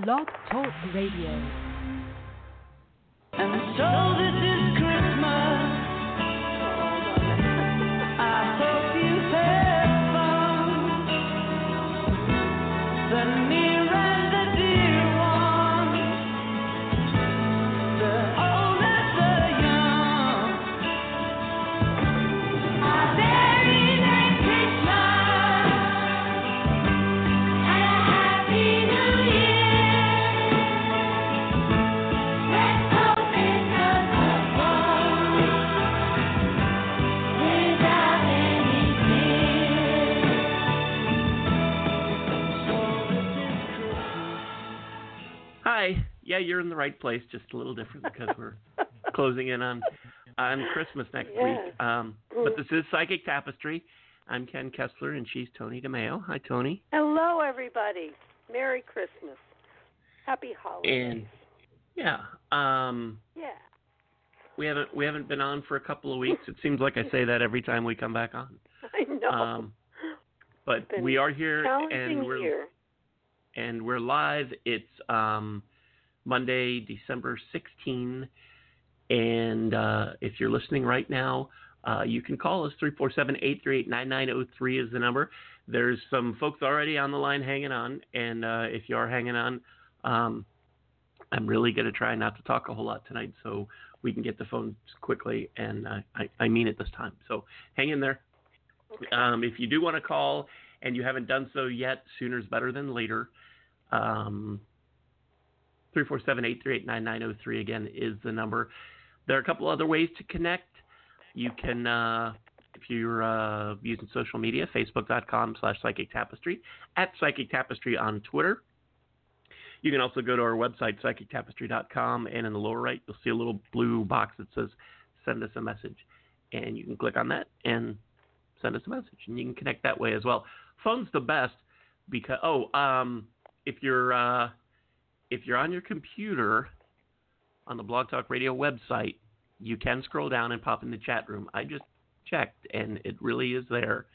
Blog Talk Radio. Yeah, you're in the right place. Just a little different because we're closing in on on Christmas next Yeah. week. Um, but this is Psychic Tapestry. I'm Ken Kessler, and she's Toni DeMaio. Hi, Toni. Hello, everybody. Merry Christmas. Happy holidays. And yeah, um, yeah. we haven't we haven't been on for a couple of weeks. It seems like I say that every time we come back on. I know. Um, but we are here, and we're year. and we're live. It's um, Monday, December 16. And uh, if you're listening right now, uh, you can call us 347 838 9903 is the number. There's some folks already on the line hanging on. And uh, if you are hanging on, um, I'm really going to try not to talk a whole lot tonight so we can get the phones quickly. And uh, I, I mean it this time. So hang in there. Um, if you do want to call and you haven't done so yet, sooner's better than later. Um, 347-838-9903 again is the number. There are a couple other ways to connect. You can, uh, if you're uh, using social media, facebook.com slash psychic tapestry, at psychic tapestry on Twitter. You can also go to our website, psychictapestry.com, and in the lower right, you'll see a little blue box that says send us a message. And you can click on that and send us a message, and you can connect that way as well. Phone's the best because oh, um, if you're uh, if you're on your computer on the Blog Talk Radio website, you can scroll down and pop in the chat room. I just checked, and it really is there.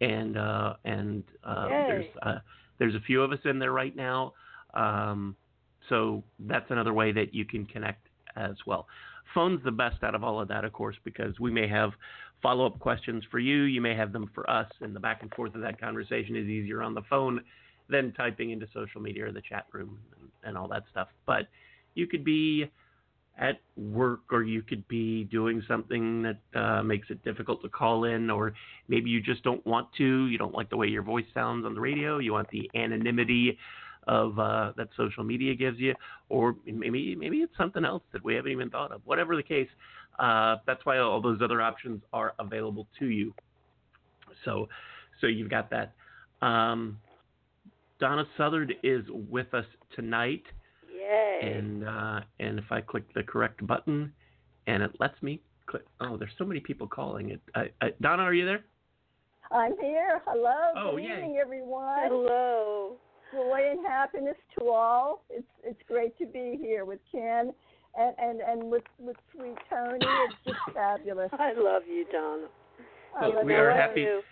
And uh, and uh, there's uh, there's a few of us in there right now. Um, so that's another way that you can connect as well. Phone's the best out of all of that, of course, because we may have follow up questions for you. You may have them for us, and the back and forth of that conversation is easier on the phone than typing into social media or the chat room and, all that stuff. But you could be at work or you could be doing something that uh, makes it difficult to call in, or maybe you just don't want to. You don't like the way your voice sounds on the radio. You want the anonymity of uh, that social media gives you, or maybe maybe it's something else that we haven't even thought of. Whatever the case, uh, that's why all those other options are available to you. So, so you've got that. Um, Donna Suthard is with us tonight, Yay. and uh, and if I click the correct button, and it lets me click. Oh, there's so many people calling it. I, I, Donna, are you there? I'm here. Hello. Oh, Good yay. evening, everyone. Hello. Joy and happiness to all. It's it's great to be here with Ken and and and with with sweet Toni. It's just fabulous. I love you, Donna. I Well, love we you. are happy- you.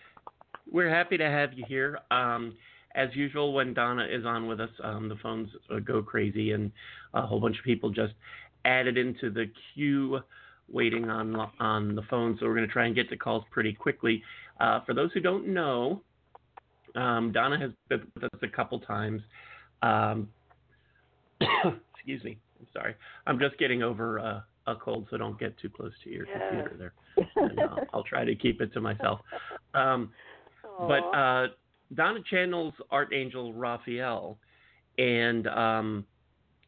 We're happy to have you here. Um, as usual, when Donna is on with us, um, the phones uh, go crazy, and a whole bunch of people just added into the queue, waiting on on the phone. So we're going to try and get to calls pretty quickly. Uh, for those who don't know, um, Donna has been with us a couple times. Um, excuse me. I'm sorry. I'm just getting over uh, a cold, so don't get too close to your computer there. And, uh, I'll try to keep it to myself. Um, but uh, Donna channels Archangel Raphael, and um,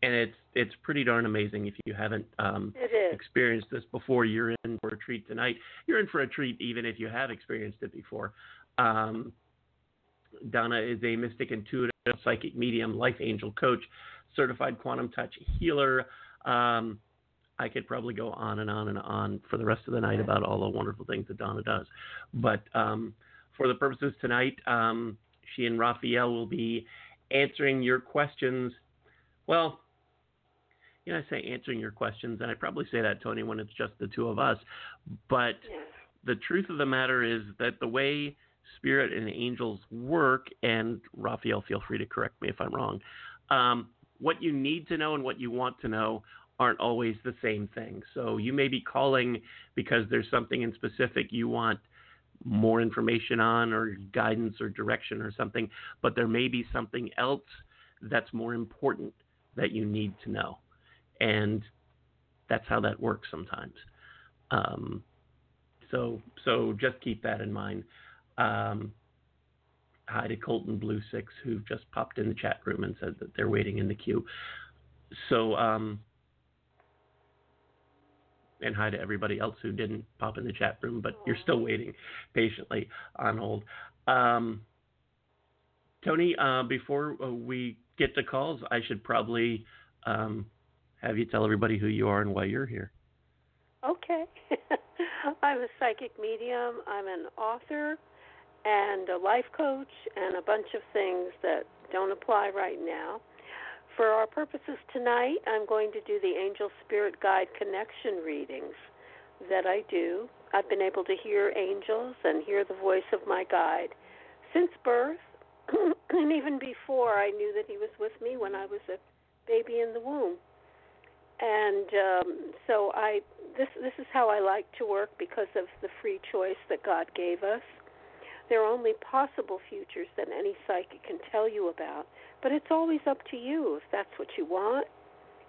and it's it's pretty darn amazing. If you haven't um, experienced this before, you're in for a treat tonight. You're in for a treat even if you have experienced it before. Um, Donna is a mystic, intuitive, psychic medium, life angel coach, certified quantum touch healer. Um, I could probably go on and on and on for the rest of the night about all the wonderful things that Donna does. But um, for the purposes tonight, um, she and Raphael will be answering your questions. Well, you know, I say answering your questions, and I probably say that, Toni, when it's just the two of us. But Yeah. the truth of the matter is that the way spirit and angels work, and Raphael, feel free to correct me if I'm wrong. Um, what you need to know and what you want to know aren't always the same thing. So you may be calling because there's something in specific you want more information on or guidance or direction or something, but there may be something else that's more important that you need to know. And that's how that works sometimes. Um, so so just keep that in mind. Um, hi to Colton Blue Six who just popped in the chat room and said that they're waiting in the queue. So um, and hi to everybody else who didn't pop in the chat room, but you're still waiting patiently on hold. Um, Toni, uh, before uh, we get to calls, I should probably um, have you tell everybody who you are and why you're here. Okay. I'm a psychic medium. I'm an author and a life coach and a bunch of things that don't apply right now. For our purposes tonight, I'm going to do the Angel Spirit Guide Connection readings that I do. I've been able to hear angels and hear the voice of my guide since birth, and even before I knew that he was with me when I was a baby in the womb. And um, so I this this is how I like to work because of the free choice that God gave us. There are only possible futures that any psychic can tell you about, but it's always up to you if that's what you want,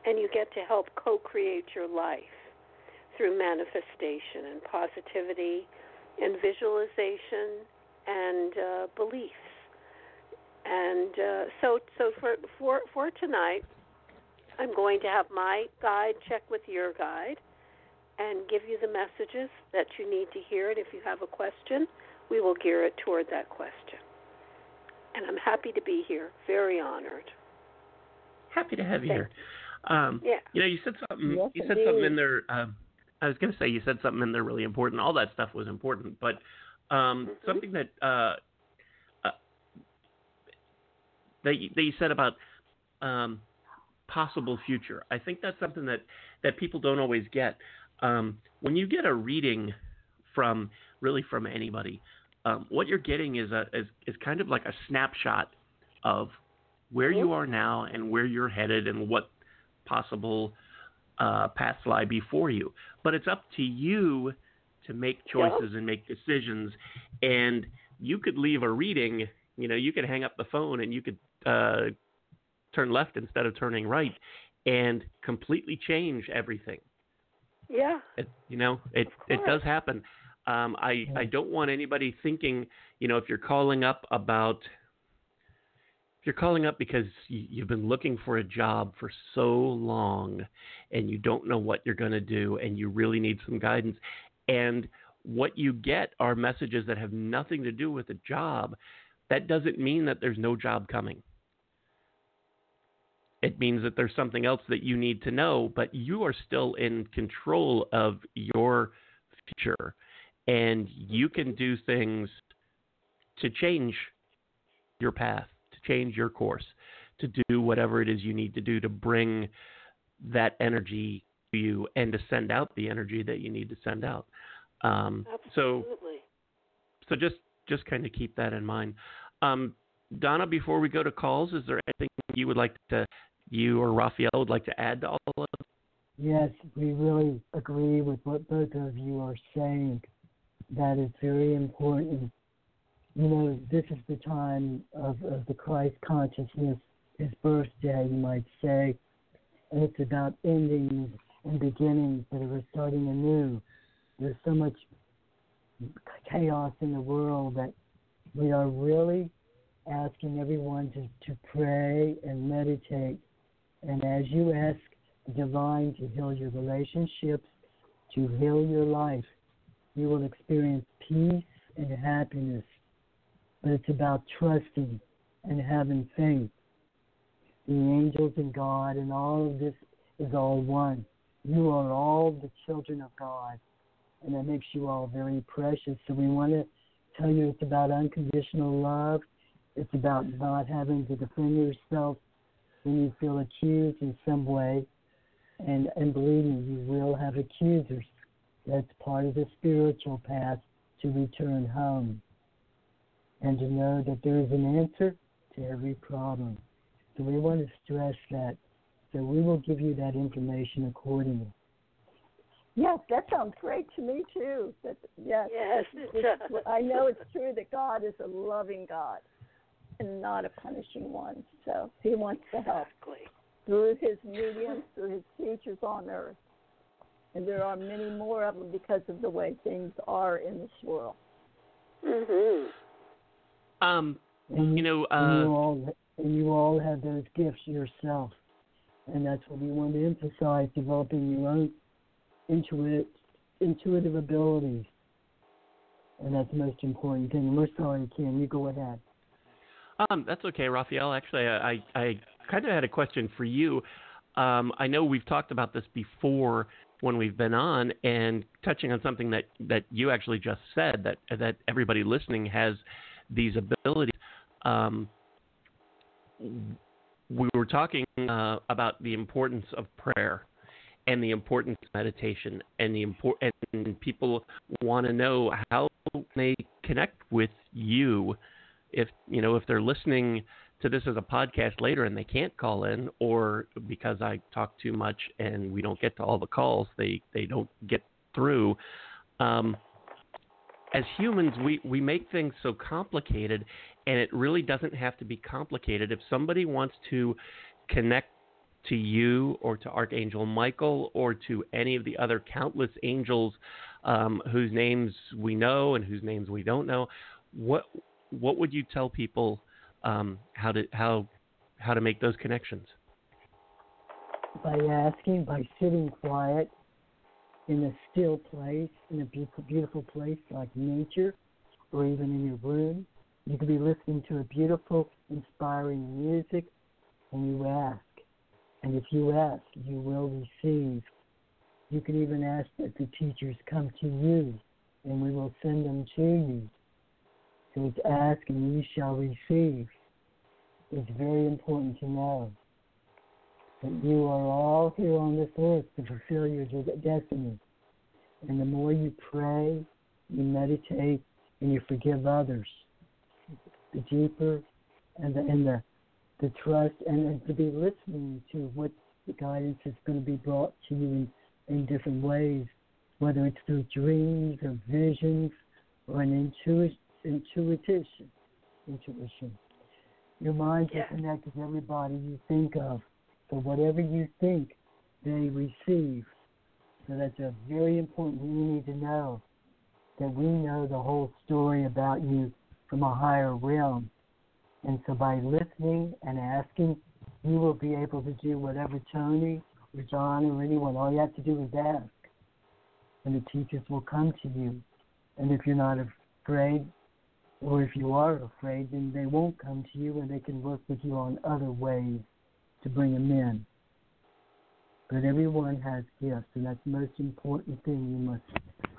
and you get to help co-create your life through manifestation and positivity and visualization and uh, beliefs. And uh, so, so for for for tonight, I'm going to have my guide check with your guide and give you the messages that you need to hear. And if you have a question, we will gear it toward that question. And I'm happy to be here. Very honored. Happy to have you Thank here. Um, Yeah. You know, you said something. Yes, you said something in there. Um, I was going to say you said something in there really important. All that stuff was important, but um, Mhm. something that uh, uh, that you, that you said about um, possible future. I think that's something that that people don't always get. Um, when you get a reading from really from anybody, um, what you're getting is a is, is kind of like a snapshot of where you are now and where you're headed and what possible uh, paths lie before you. But it's up to you to make choices and make decisions. And you could leave a reading, you know, you could hang up the phone and you could uh, turn left instead of turning right and completely change everything. Yeah. It, you know, it it does happen. Um, I I don't want anybody thinking, you know, if you're calling up about, if you're calling up because you, you've been looking for a job for so long, and you don't know what you're going to do, and you really need some guidance, and what you get are messages that have nothing to do with the job. That doesn't mean that there's no job coming. It means that there's something else that you need to know, but you are still in control of your future. And you can do things to change your path, to change your course, to do whatever it is you need to do to bring that energy to you and to send out the energy that you need to send out. Um, so Absolutely. so just just kind of keep that in mind. Um, Donna, before we go to calls, is there anything you would like to you or Raphael would like to add to all of this? Yes, we really agree with what both of you are saying. That is very important. You know, this is the time of, of the Christ consciousness, his birthday, you might say. And it's about endings and beginnings that are starting anew. There's so much chaos in the world that we are really asking everyone to, to pray and meditate. And as you ask the divine to heal your relationships, to heal your life, you will experience peace and happiness. But it's about trusting and having faith. The angels and God and all of this is all one. You are all the children of God, and that makes you all very precious. So we want to tell you it's about unconditional love. It's about not having to defend yourself when you feel accused in some way. And, and believe me, you will have accusers. That's part of the spiritual path to return home. And to know that there is an answer to every problem. So we want to stress that. So we will give you that information accordingly. Yes, that sounds great to me too. That yes, Yes, It's- I know it's true that God is a loving God and not a punishing one. So He wants to help Exactly. through His mediums, through His teachers on earth, and there are many more of them because of the way things are in this world. Mm-hmm. Um, And you know, and you uh, all and you all have those gifts yourself, and that's what we want to emphasize: developing your own intuitive intuitive abilities, and that's the most important thing. And we're sorry, Ken. You go ahead. Um, that's okay, Raphael. Actually, I, I kind of had a question for you. Um, I know we've talked about this before when we've been on, and touching on something that, that you actually just said that that everybody listening has these abilities. Um, we were talking uh, about the importance of prayer and the importance of meditation, and the import and people want to know how they connect with you if you know if they're listening to this as a podcast later and they can't call in or because I talk too much and we don't get to all the calls they they don't get through. Um, as humans we we make things so complicated and it really doesn't have to be complicated. If somebody wants to connect to you or to Archangel Michael or to any of the other countless angels um, whose names we know and whose names we don't know what what would you tell people um, how to how how to make those connections? by asking, by sitting quiet in a still place, in a beautiful, beautiful place like nature, or even in your room. You could be listening to a beautiful, inspiring music, and you ask. And if you ask, you will receive. You can even ask that the teachers come to you, and we will send them to you. So it's ask and you shall receive. It's very important to know that you are all here on this earth to fulfill your destiny. And the more you pray, you meditate, and you forgive others, the deeper and the and the, the trust and, and to be listening to what the guidance is going to be brought to you in, in different ways, whether it's through dreams or visions or an intuition, intuition, intuition. Your mind Yeah. connect with everybody you think of. So whatever you think, they receive. So that's a very important thing you need to know. That we know the whole story about you from a higher realm. And so by listening and asking, you will be able to do whatever Toni or John or anyone, all you have to do is ask. And the teachers will come to you. And if you're not afraid, or if you are afraid, then they won't come to you and they can work with you on other ways to bring them in. But everyone has gifts, and that's the most important thing you must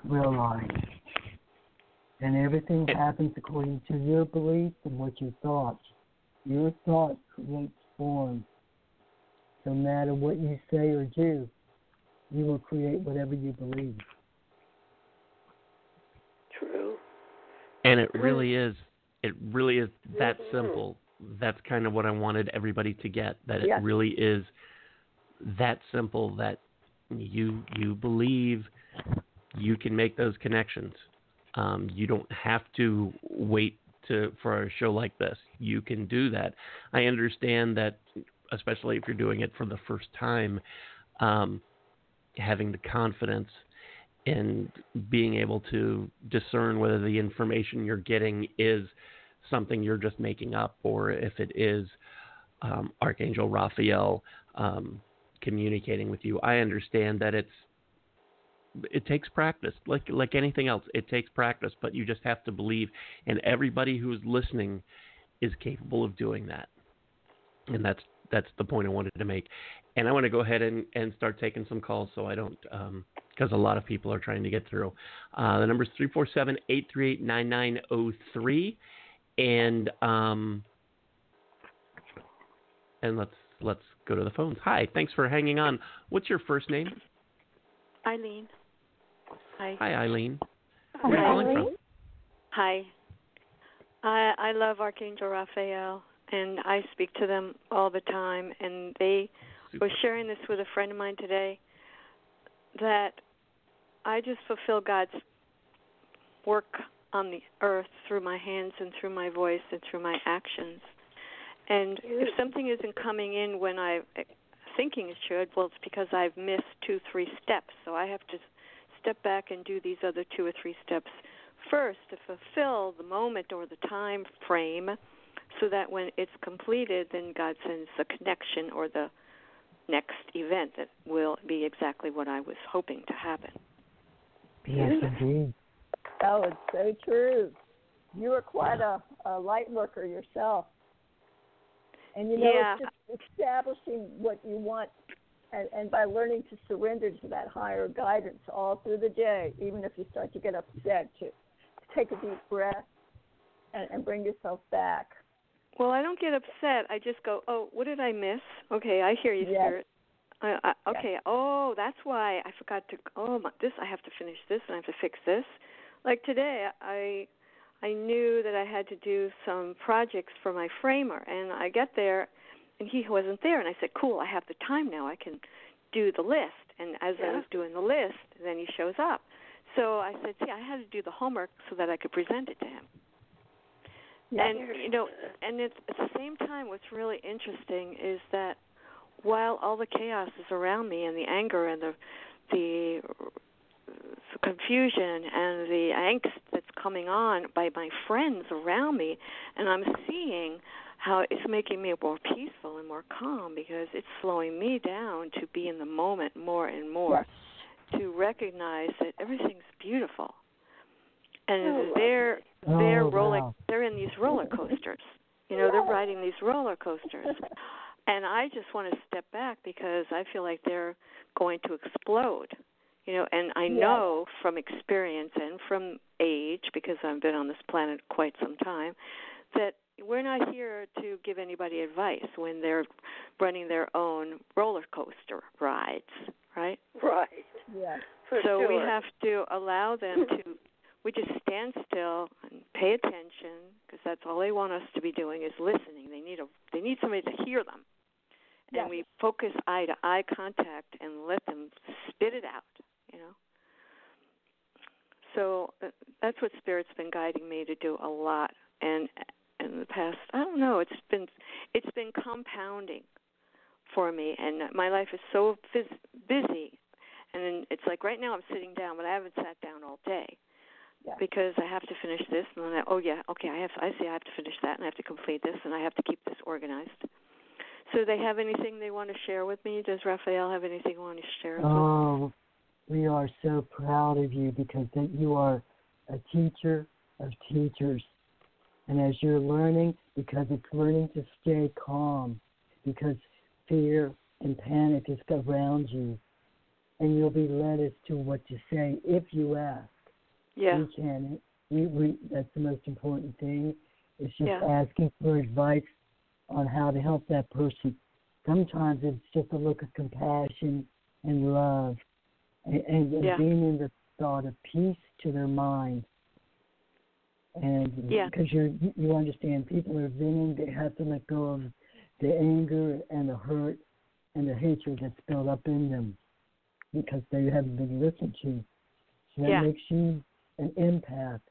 realize. And everything happens according to your beliefs and what your thoughts. Your thought creates form. No matter what you say or do, you will create whatever you believe. True. And it really is it really is that simple. That's kind of what I wanted everybody to get that it Yes. really is that simple that you you believe you can make those connections. Um, you don't have to wait to for a show like this. You can do that. I understand that, especially if you're doing it for the first time, um, having the confidence and being able to discern whether the information you're getting is something you're just making up or if it is um, Archangel Raphael um, communicating with you. I understand that it's it takes practice, like like anything else. It takes practice, but you just have to believe, and everybody who's listening is capable of doing that. And that's that's the point I wanted to make. And I want to go ahead and, and start taking some calls so I don't, because a lot of people are trying to get through. Uh, the number is 347 838 9903. And, um, and let's, let's go to the phones. Hi, thanks for hanging on. What's your first name? Eileen. Hi. Hi, Eileen. Where are you calling from? Hi. I I love Archangel Raphael and I speak to them all the time. And they Super. was sharing this with a friend of mine today that I just fulfill God's work on the earth through my hands and through my voice and through my actions. And if something isn't coming in when I'm eh, thinking it should, well, it's because I've missed two, three steps. So I have to step back and do these other two or three steps first to fulfill the moment or the time frame so that when it's completed, then God sends the connection or the next event that will be exactly what I was hoping to happen. Yes, indeed. Oh, it's so true. You are quite a, a light worker yourself. And you know, Yeah. it's just establishing what you want and, and by learning to surrender to that higher guidance all through the day, even if you start to get upset, to, to take a deep breath and, and bring yourself back. Well, I don't get upset. I just go, "Oh, what did I miss?" Okay, I hear you, Yes. Spirit. I, I, okay. Oh, that's why I forgot to. Oh, my, this I have to finish this and I have to fix this. Like today, I I knew that I had to do some projects for my framer, and I get there, and he wasn't there, and I said, "Cool, I have the time now. I can do the list." And as I was doing the list, then he shows up. So I said, "See, I had to do the homework so that I could present it to him." and you know and it's at the same time what's really interesting is that while all the chaos is around me and the anger and the the confusion and the angst that's coming on by my friends around me and I'm seeing how it's making me more peaceful and more calm because it's slowing me down to be in the moment more and more to recognize that everything's beautiful. And Oh, they're they're Oh, roller wow. they're in these roller coasters. You know they're riding these roller coasters and i just want to step back because i feel like they're going to explode you know and i Yes. know from experience and from age because i've been on this planet quite some time that we're not here to give anybody advice when they're running their own roller coaster rides right Right. Yes. For so sure. we have to allow them to we just stand still and pay attention because that's all they want us to be doing is listening they need a they need somebody to hear them and Yes. we focus eye to eye contact and let them spit it out you know so uh, that's what spirit's been guiding me to do a lot and in the past i don't know it's been it's been compounding for me and my life is so phys- busy and it's like right now I'm sitting down, but I haven't sat down all day Yeah. because I have to finish this, and then I, oh yeah, okay, I have I see I have to finish that, and I have to complete this, and I have to keep this organized. So they have anything they want to share with me? Does Raphael have anything he want to share with me? Oh, we are so proud of you because that you are a teacher of teachers. And as you're learning, because it's learning to stay calm, because fear and panic is around you, and you'll be led as to what to say if you ask. Yeah, We can. We, we that's the most important thing. Is just Yeah. asking for advice on how to help that person. Sometimes it's just a look of compassion and love, and, and, Yeah. being in the thought of peace to their mind. And Yeah. because you you understand, people are venting. They have to let go of the anger and the hurt and the hatred that's built up in them because they haven't been listened to. So that Yeah. makes you an empath.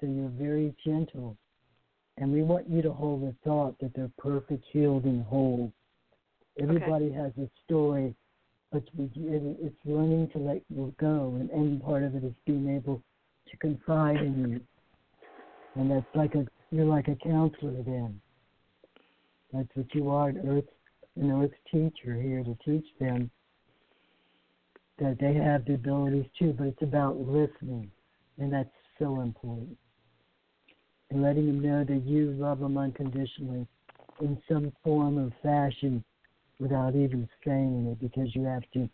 So you're very gentle. And we want you to hold the thought that they're perfect, healed, and whole. Everybody has a story, but we, it's learning to let you go. And, and part of it is being able to confide in you. And that's like a, you're like a counselor then. That's what you are, an earth, an earth teacher here to teach them that they have the abilities too, but it's about listening, and that's so important. And letting them know that you love them unconditionally in some form or fashion without even saying it, because you have to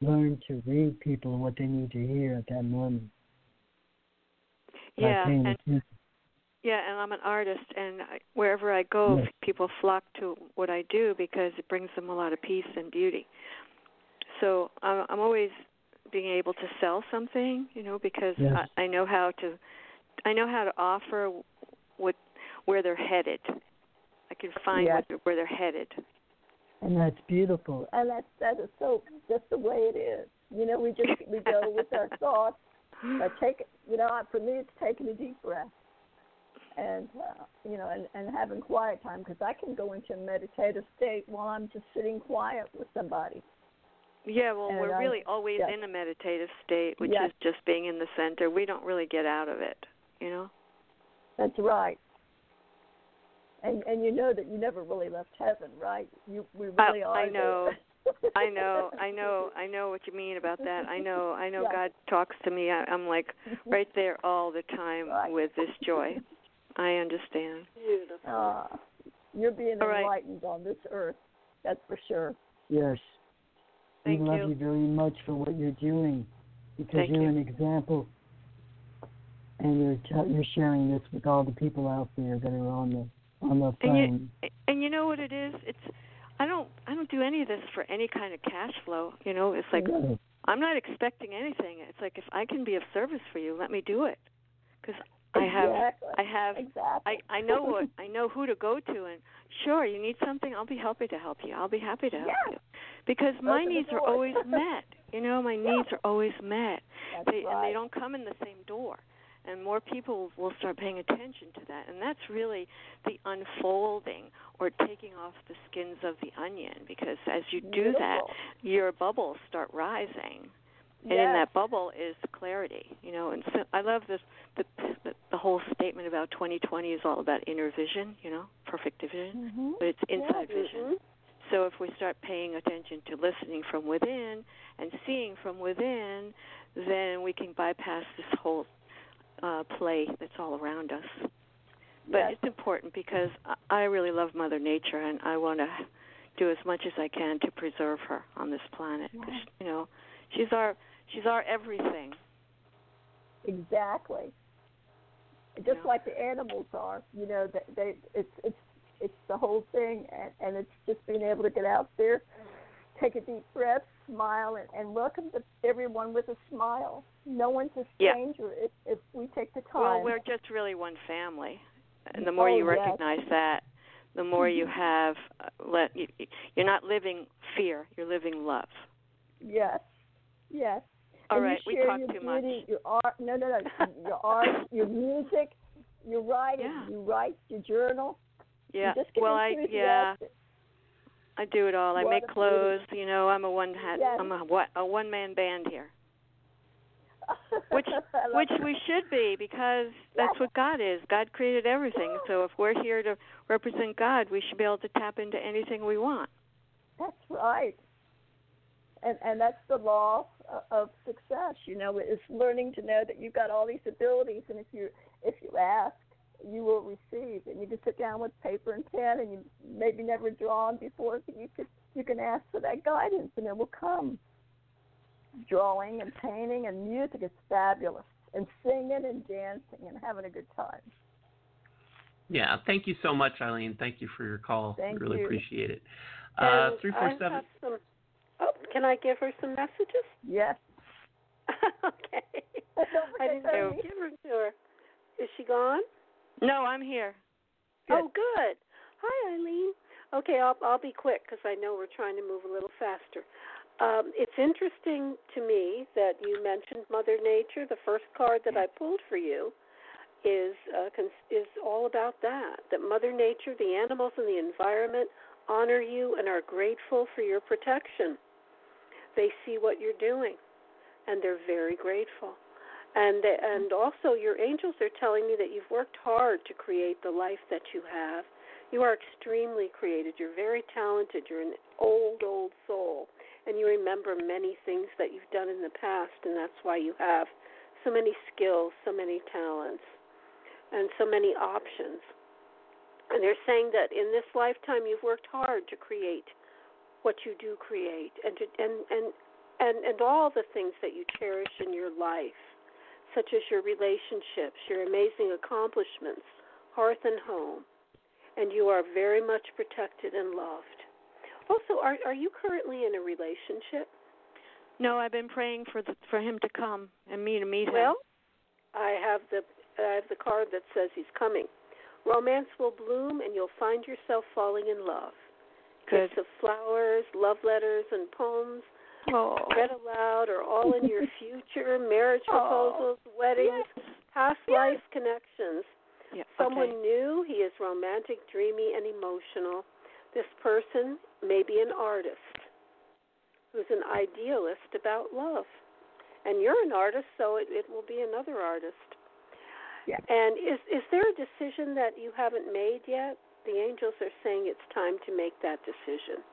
learn to read people and what they need to hear at that moment. yeah, and yeah, and I'm an artist, and I, wherever I go, Yes. people flock to what I do because it brings them a lot of peace and beauty. So I'm, I'm always being able to sell something, you know, because Yes. I, I know how to, I know how to offer what where they're headed. I can find Yes. where, they're, where they're headed. And that's beautiful. and that's that is so just the way it is. You know, we just we go with our thoughts. But take you know, for me, it's taking a deep breath, and uh, you know, and and having quiet time because I can go into a meditative state while I'm just sitting quiet with somebody. Yeah, well, And we're I- really always yes. in a meditative state, which Yes. is just being in the center. We don't really get out of it, you know. That's right. And and you know that you never really left heaven, right? You we I- really are. I know. I know, I know, I know what you mean about that. I know, I know. Yeah. God talks to me. I, I'm like right there all the time Right. with this joy. I understand. Beautiful. Uh, you're being All right. enlightened on this earth. That's for sure. Yes. Thank we love you. you. very much for what you're doing because Thank you're you. an example and you're you're sharing this with all the people out there that are on the on the And you- And you know what it is? It's I don't I don't do any of this for any kind of cash flow. You know, it's like No. I'm not expecting anything. It's like if I can be of service for you, let me do it. Because I have exactly. I have exactly. I I know what I know who to go to and sure you need something I'll be happy to help you. I'll be happy to help Yeah. you. Because my needs are always met. You know, my Yeah. needs are always met. That's They right. and they don't come in the same door. And more people will start paying attention to that. And that's really the unfolding or taking off the skins of the onion because as you do that, your bubbles start rising and in that bubble is clarity you know and so i love this the, the the whole statement about 2020 is all about inner vision you know perfect vision Mhm. but it's inside Mhm. vision so if we start paying attention to listening from within and seeing from within then we can bypass this whole uh play that's all around us but Yes. it's important because I- really love Mother Nature and I want to do as much as I can to preserve her on this planet. 'cause, you know, she's our she's our everything. Exactly. Just like the animals are, you know, they, they it's it's it's the whole thing, and, and it's just being able to get out there, take a deep breath, smile, and, and welcome the, everyone with a smile. No one's a Yeah. stranger if if we take the time. Well, we're just really one family, and the more Oh, you yes. recognize that, the more you have. Uh, let you, you're not living fear; you're living love. yes, yes. All and right, we talk your too much. beauty, Your art, no, no, no. your art, your music, your writing. Yeah. You write, you journal. Yeah. You just get Well, I yeah. I do it all. I What make a beauty. clothes. You know, I'm a one hat. Yes. I'm a what a one man band here. Which which it. we should be because that's what God is. God created everything. So if we're here to represent God, we should be able to tap into anything we want. That's right. And and that's the law of, of success. You know, it's learning to know that you've got all these abilities, and if you if you ask, you will receive. And you can sit down with paper and pen, and you maybe never drawn before, but you could you can ask for that guidance, and it will come. Drawing and painting and music is fabulous, and singing and dancing and having a good time. Yeah, thank you so much, Eileen. Thank you for your call. Thank really you. appreciate it. Uh, And three I four have seven. some. Oh, can I give her some messages? Yes. okay. I didn't know. Give her to her. Is she gone? No, I'm here. Good. Oh, good. Hi, Eileen. Okay, I'll I'll be quick because I know we're trying to move a little faster. Um, it's interesting to me that you mentioned Mother Nature. The first card that I pulled for you is uh, cons- is all about that. That Mother Nature, the animals, and the environment honor you and are grateful for your protection. They see what you're doing, and they're very grateful. And and also, your angels are telling me that you've worked hard to create the life that you have. You are extremely creative. You're very talented. You're an old, old soul, and you remember many things that you've done in the past, and that's why you have so many skills, so many talents, and so many options. And they're saying that in this lifetime, you've worked hard to create what you do create, and to, and and and and all the things that you cherish in your life such as your relationships, your amazing accomplishments, hearth and home, and you are very much protected and loved. Also, are are you currently in a relationship? No, I've been praying for the, for him to come and me to meet him. Well, I have the I have the card that says he's coming. Romance will bloom and you'll find yourself falling in love. Good. Gifts of flowers, love letters, and poems Oh. read aloud are all in your future marriage Oh. proposals, weddings, past life connections. Yeah. Someone okay. new, he is romantic, dreamy, and emotional. This person may be an artist who's an idealist about love. And you're an artist, so it, it will be another artist. Yeah. And is is there a decision that you haven't made yet? The angels are saying it's time to make that decision.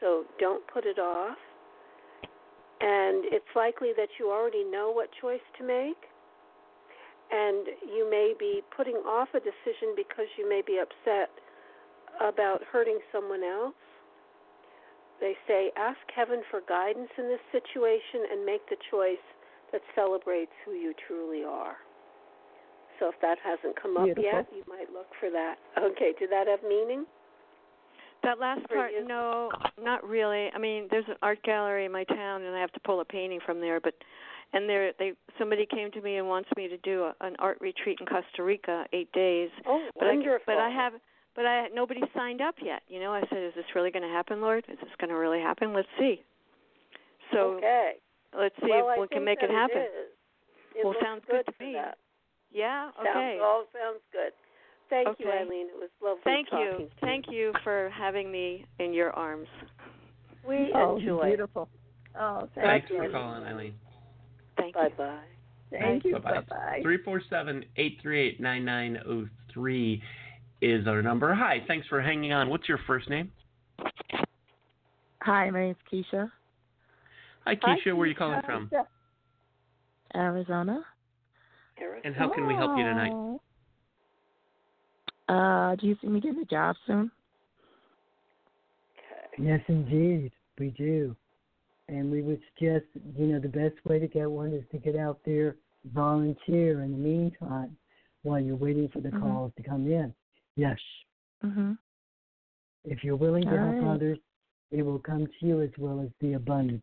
So don't put it off. And it's likely that you already know what choice to make. And you may be putting off a decision because you may be upset about hurting someone else. They say, ask heaven for guidance in this situation and make the choice that celebrates who you truly are. So if that hasn't come up Beautiful. yet, you might look for that. Okay, did that have meaning? That last part, no, not really. I mean, there's an art gallery in my town, and I have to pull a painting from there. But and there, they somebody came to me and wants me to do a, an art retreat in Costa Rica, eight days. Oh, But I, wonderful. but I have, but I nobody signed up yet. You know, I said, is this really going to happen, Lord? Is this going to really happen? Let's see. So okay. let's see well, if I we can make it happen. It Well, sounds good to me. That. Yeah. Sounds, Okay. all sounds good. Thank you, Eileen. It was lovely Thank talking you. to you. Thank you for having me in your arms. We oh, enjoy. beautiful. Oh, thank Thanks you. for calling, Eileen. Thank Bye you. bye. Thank you. Bye-bye. Bye-bye. 347-838-9903 is our number. Hi, thanks for hanging on. What's your first name? Hi, my name's Keisha, Hi, Keisha. Where are you calling from? Arizona. Arizona. And how can we help you tonight? Uh, do you see me getting a job soon? Okay. Yes, indeed, we do. And we would suggest, you know, the best way to get one is to get out there, volunteer in the meantime while you're waiting for the Mhm. calls to come in. Yes. Mhm. If you're willing to All help right. others, it will come to you as well as the abundance.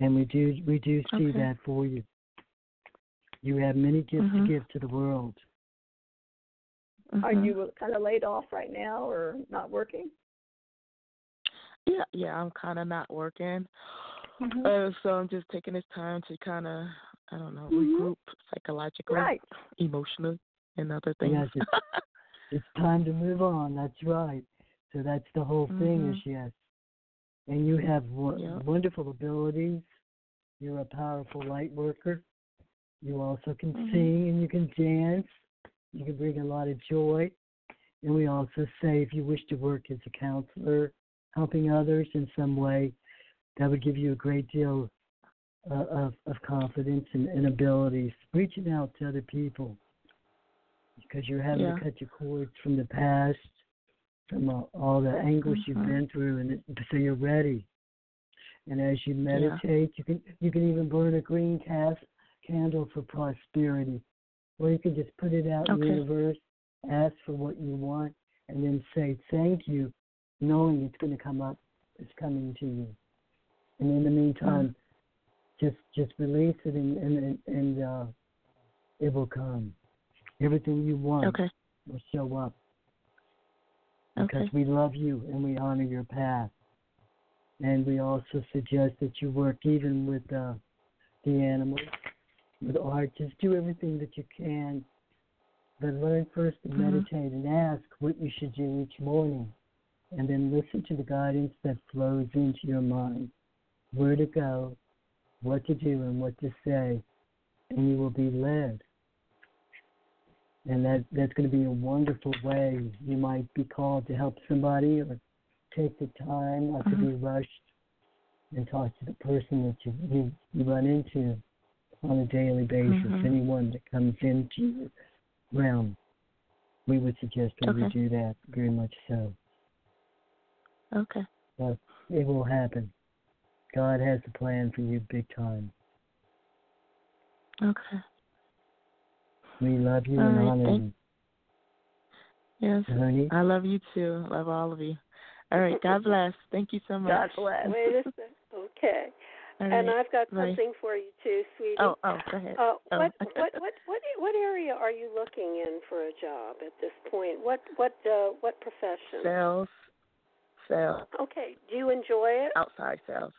And we do we do see Okay. that for you. You have many gifts Mhm. to give to the world. Are Mhm. you kind of laid off right now or not working? Yeah, yeah. I'm kind of not working, Mhm. uh, so I'm just taking this time to kind of, I don't know, Mhm. regroup psychologically, Right. emotionally, and other things. Yes, it's, it's time to move on. That's right. So that's the whole thing is yes. And you have wo- Yep. wonderful abilities. You're a powerful light worker. You also can Mhm. sing and you can dance. You can bring a lot of joy. And we also say if you wish to work as a counselor, helping others in some way, that would give you a great deal uh, of, of confidence and, and abilities. Reaching out to other people because you're having Yeah. to cut your cords from the past, from all, all the anguish you've Mhm. been through, and it, so you're ready. And as you meditate, you can you can even burn a green cast, candle for prosperity, or you can just put it out in the universe, ask for what you want, and then say thank you, knowing it's going to come up, it's coming to you. And in the meantime, just just release it, and and and uh, it will come. Everything you want Okay. will show up because Okay. we love you and we honor your path. And we also suggest that you work even with uh, the animals, with art. Just do everything that you can, but learn first to Mhm. meditate and ask what you should do each morning, and then listen to the guidance that flows into your mind, where to go, what to do, and what to say, and you will be led and that that's going to be a wonderful way. You might be called to help somebody, or take the time not to be rushed, and talk to the person that you you, you run into on a daily basis. Mhm. Anyone that comes into your realm, we would suggest that you Okay. do that very much so. Okay. But it will happen. God has a plan for you, big time. Okay. We love you All and right, honor thank- Yes. you, honey. I love you too. Love all of you. All right. God bless. Thank you so much. God bless. Wait a sec. Okay. All and. I've got Right. something for you too, sweetie. Oh, oh, go ahead. Uh, Oh. what what what what what area are you looking in for a job at this point? What what uh, what profession? Sales, sales, Okay. Do you enjoy it? outside sales.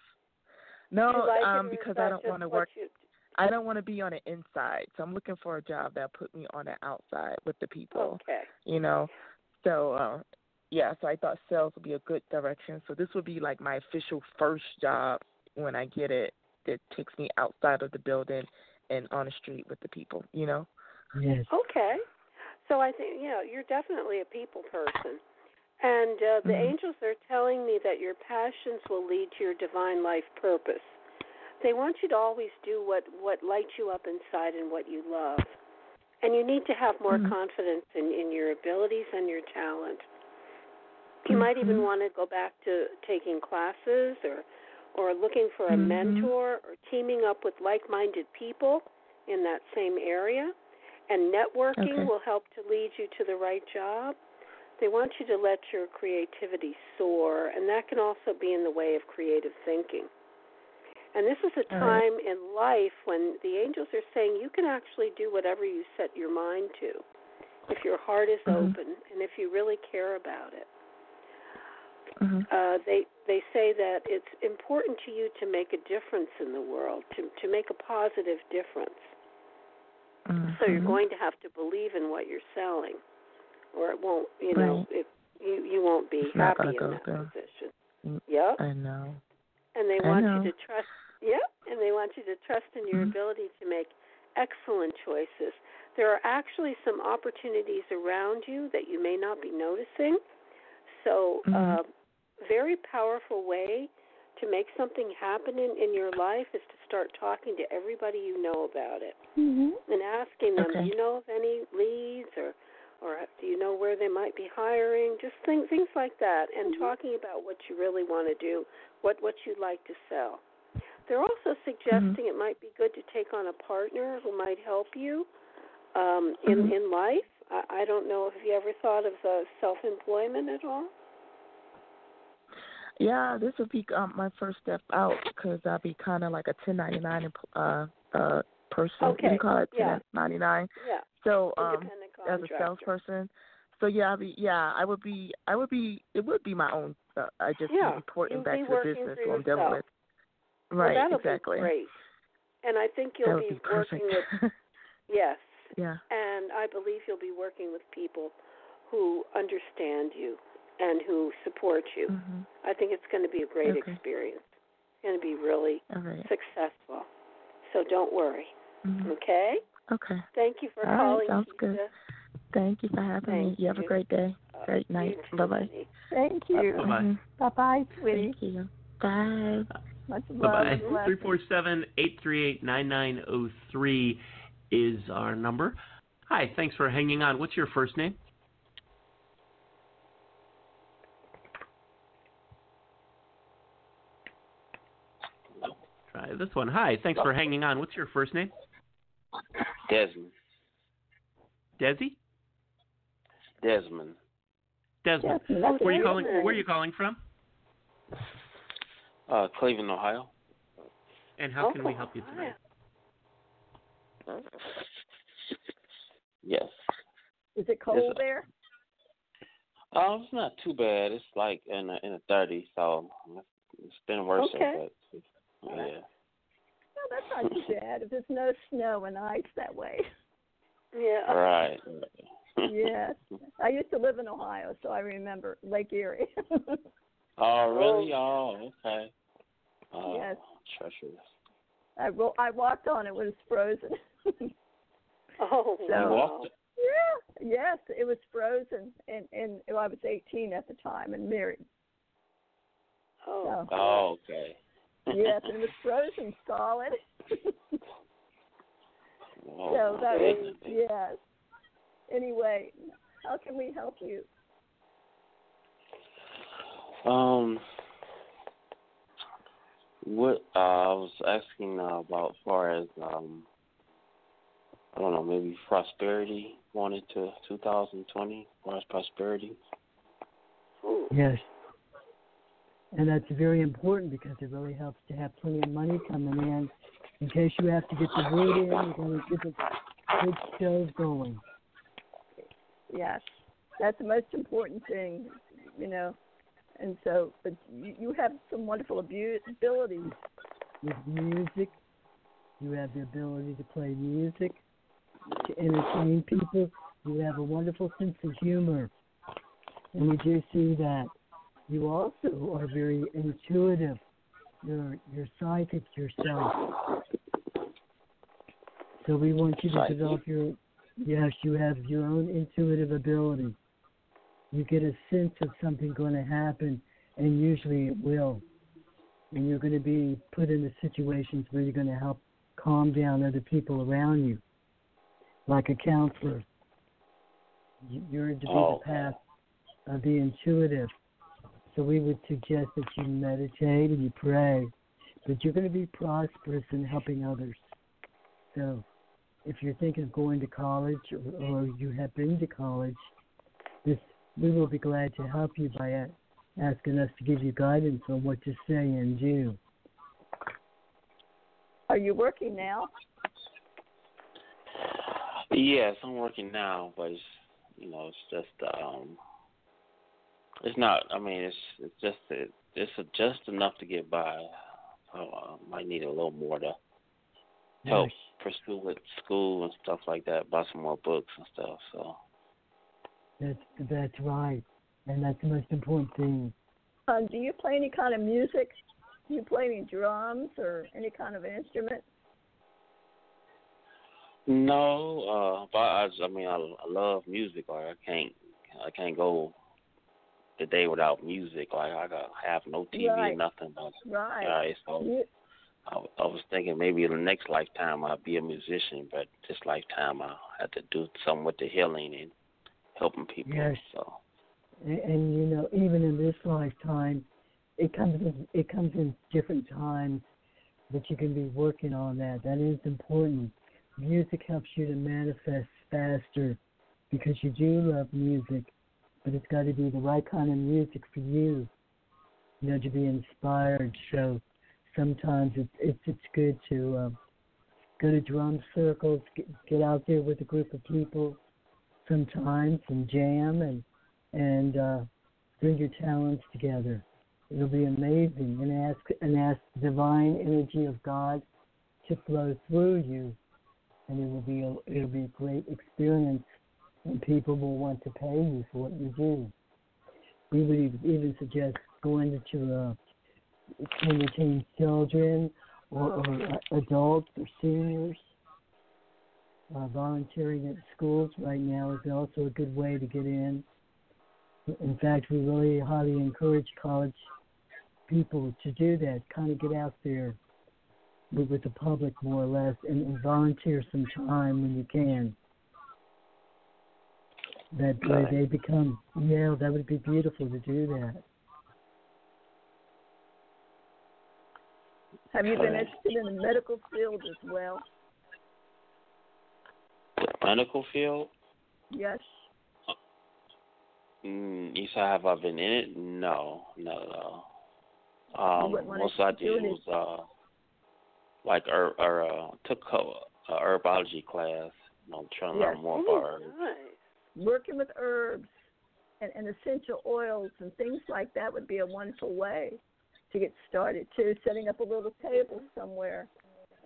No, like um, because I don't want to work. You, I don't want to be on the inside, so I'm looking for a job that put me on the outside with the people. okay. You know, so uh, yeah. So I thought sales would be a good direction. So this would be like my official first job when I get it. That takes me outside of the building and on the street with the people. You know. Yes. Okay. So I think you know you're definitely a people person, and uh, the Mhm. angels are telling me that your passions will lead to your divine life purpose. They want you to always do what what lights you up inside and what you love, and you need to have more Mhm. confidence in in your abilities and your talent. You might even Mhm. want to go back to taking classes or or looking for a Mhm. mentor or teaming up with like-minded people in that same area and networking Okay. will help to lead you to the right job. They want you to let your creativity soar, and that can also be in the way of creative thinking. And this is a All time in life when the angels are saying you can actually do whatever you set your mind to if your heart is Mhm. open and if you really care about it. Hmm Uh, they they say that it's important to you to make a difference in the world, to to make a positive difference. So you're Mhm. going to have to believe in what you're selling, or it won't. You know, Right. it, you you won't be It's happy in go that position. Mm, Yep. I know. And they I want know. you to trust. Yep. And they want you to trust in your Mhm. ability to make excellent choices. There are actually some opportunities around you that you may not be noticing. So, Mhm. uh, very powerful way to make something happen in, in your life is to start talking to everybody you know about it Mhm. and asking them, Okay. do you know of any leads or or do you know where they might be hiring? Just things things like that and talking about what you really want to do, what what you'd like to sell. They're also suggesting it might be good to take on a partner who might help you um, in Mhm. in life. I, I don't know if you ever thought of uh, self-employment at all. Yeah, this would be um, my first step out because I'll be kind of like a 1099 uh uh person. Okay, you call it? yeah. 1099. Yeah, So um, as a salesperson. So yeah, I'll be yeah, I would be I would be it would be my own. Uh, I just Yeah, be reporting you'd back be to the business who I'm dealing with. Right, well, exactly. great. And I think you'll that would be, be working with yes, yeah. and I believe you'll be working with people who understand you and who support you. Mhm. I think it's going to be a great Okay. experience. It's going to be really All right. successful. So don't worry. Mhm. Okay? Okay. Thank you for All right, calling. sounds Keisha. good. Thank you for having me. Thank You have a great day. Uh, Great night. Bye bye. Thank you. Bye-bye. Mhm. Bye bye, sweetie. Thank you. Bye. Much love. Bye and bye. blessings. Three four seven eight three eight nine nine zero three is our number. Hi, thanks for hanging on. What's your first name? Try this one. Hi, thanks for hanging on. What's your first name? Desmond. Desi? Desmond. Desmond. Yes, Where are you calling? Where are you calling from? Uh, Cleveland, Ohio. And how can we Oh, help you tonight? Yes. Is it cold Yes, there? Uh, it's not too bad. It's like in the in the thirties, so it's, it's been worse. Okay. But yeah. No, that's not too bad. If there's no snow and ice that way. Yeah. Right. yes. I used to live in Ohio, so I remember Lake Erie. Oh really? Oh okay. Oh, Yes. Treacherous. I ro- I walked on it when it was frozen. Oh, So- You walked it? yeah, yes, it was frozen, and and well, I was 18 at the time and married. Oh. So Oh okay. Yes, and it was frozen solid. Oh, so my that was yes. Anyway, how can we help you? Um, what uh, I was asking uh, about, as far as um, I don't know, maybe prosperity going into 2020, as far as prosperity. Ooh. Yes. And that's very important because it really helps to have plenty of money coming in in case you have to get the wood in, you're going to get the good stove going. Yes, that's the most important thing, you know. And so, but you, you have some wonderful abilities. With music, you have the ability to play music, to entertain people. You have a wonderful sense of humor. And we do see that. You also are very intuitive. You're, you're psychic yourself. So we want you to Psychic. develop your, yes, you have your own intuitive ability. You get a sense of something going to happen, and usually it will. And you're going to be put into situations where you're going to help calm down other people around you, like a counselor. You- You're to be Oh. the path of the intuitive. So we would suggest that you meditate and you pray, but you're going to be prosperous in helping others. So if you're thinking of going to college or, or you have been to college, this we will be glad to help you by a- asking us to give you guidance on what to say and do. Are you working now? Yes, I'm working now, but it's you know it's just um, it's not. I mean, it's it's just it's just enough to get by. I uh, might need a little more to help pursue with school and stuff like that. Buy some more books and stuff. So That's that's right, and that's the most important thing. Uh, do you play any kind of music? Do you play any drums or any kind of instrument? no, uh, but I, I mean I, I love music. Like I can't I can't go the day without music. Like I got have no TV Right. or nothing. But Right. Right, so You, I, I was thinking maybe in the next lifetime I'll be a musician, but this lifetime I'll have to do something with the healing and helping people. Yes. So And, and you know, even in this lifetime, it comes in, it comes in different times that you can be working on that. That is important. Music helps you to manifest faster because you do love music, but it's got to be the right kind of music for you. You know, to be inspired. So sometimes it's it's it's good to um, go to drum circles, get, get out there with a group of people sometimes and jam and and uh, bring your talents together. It'll be amazing, and ask and ask the divine energy of God to flow through you, and it will be a, it'll be a great experience, and people will want to pay you for what you do. We would even- suggest going to uh, entertain children or, or uh, adults or seniors. Uh, volunteering at schools right now is also a good way to get in. In fact, we really highly encourage college people to do that, kind of get out there with, with the public more or less and, and volunteer some time when you can. That way they become, yeah, that would be beautiful to do that. have you been interested in the medical field as well? the medical field. Yes. Mm, you said have I been in it? No, no, no. Um, wouldn't wanna most I did was uh, like er, er, uh, took a, a herbology class. You know, trying to Yes. learn more Ooh, about herbs. nice. Working with herbs and, and essential oils and things like that would be a wonderful way to get started too. Setting up a little table somewhere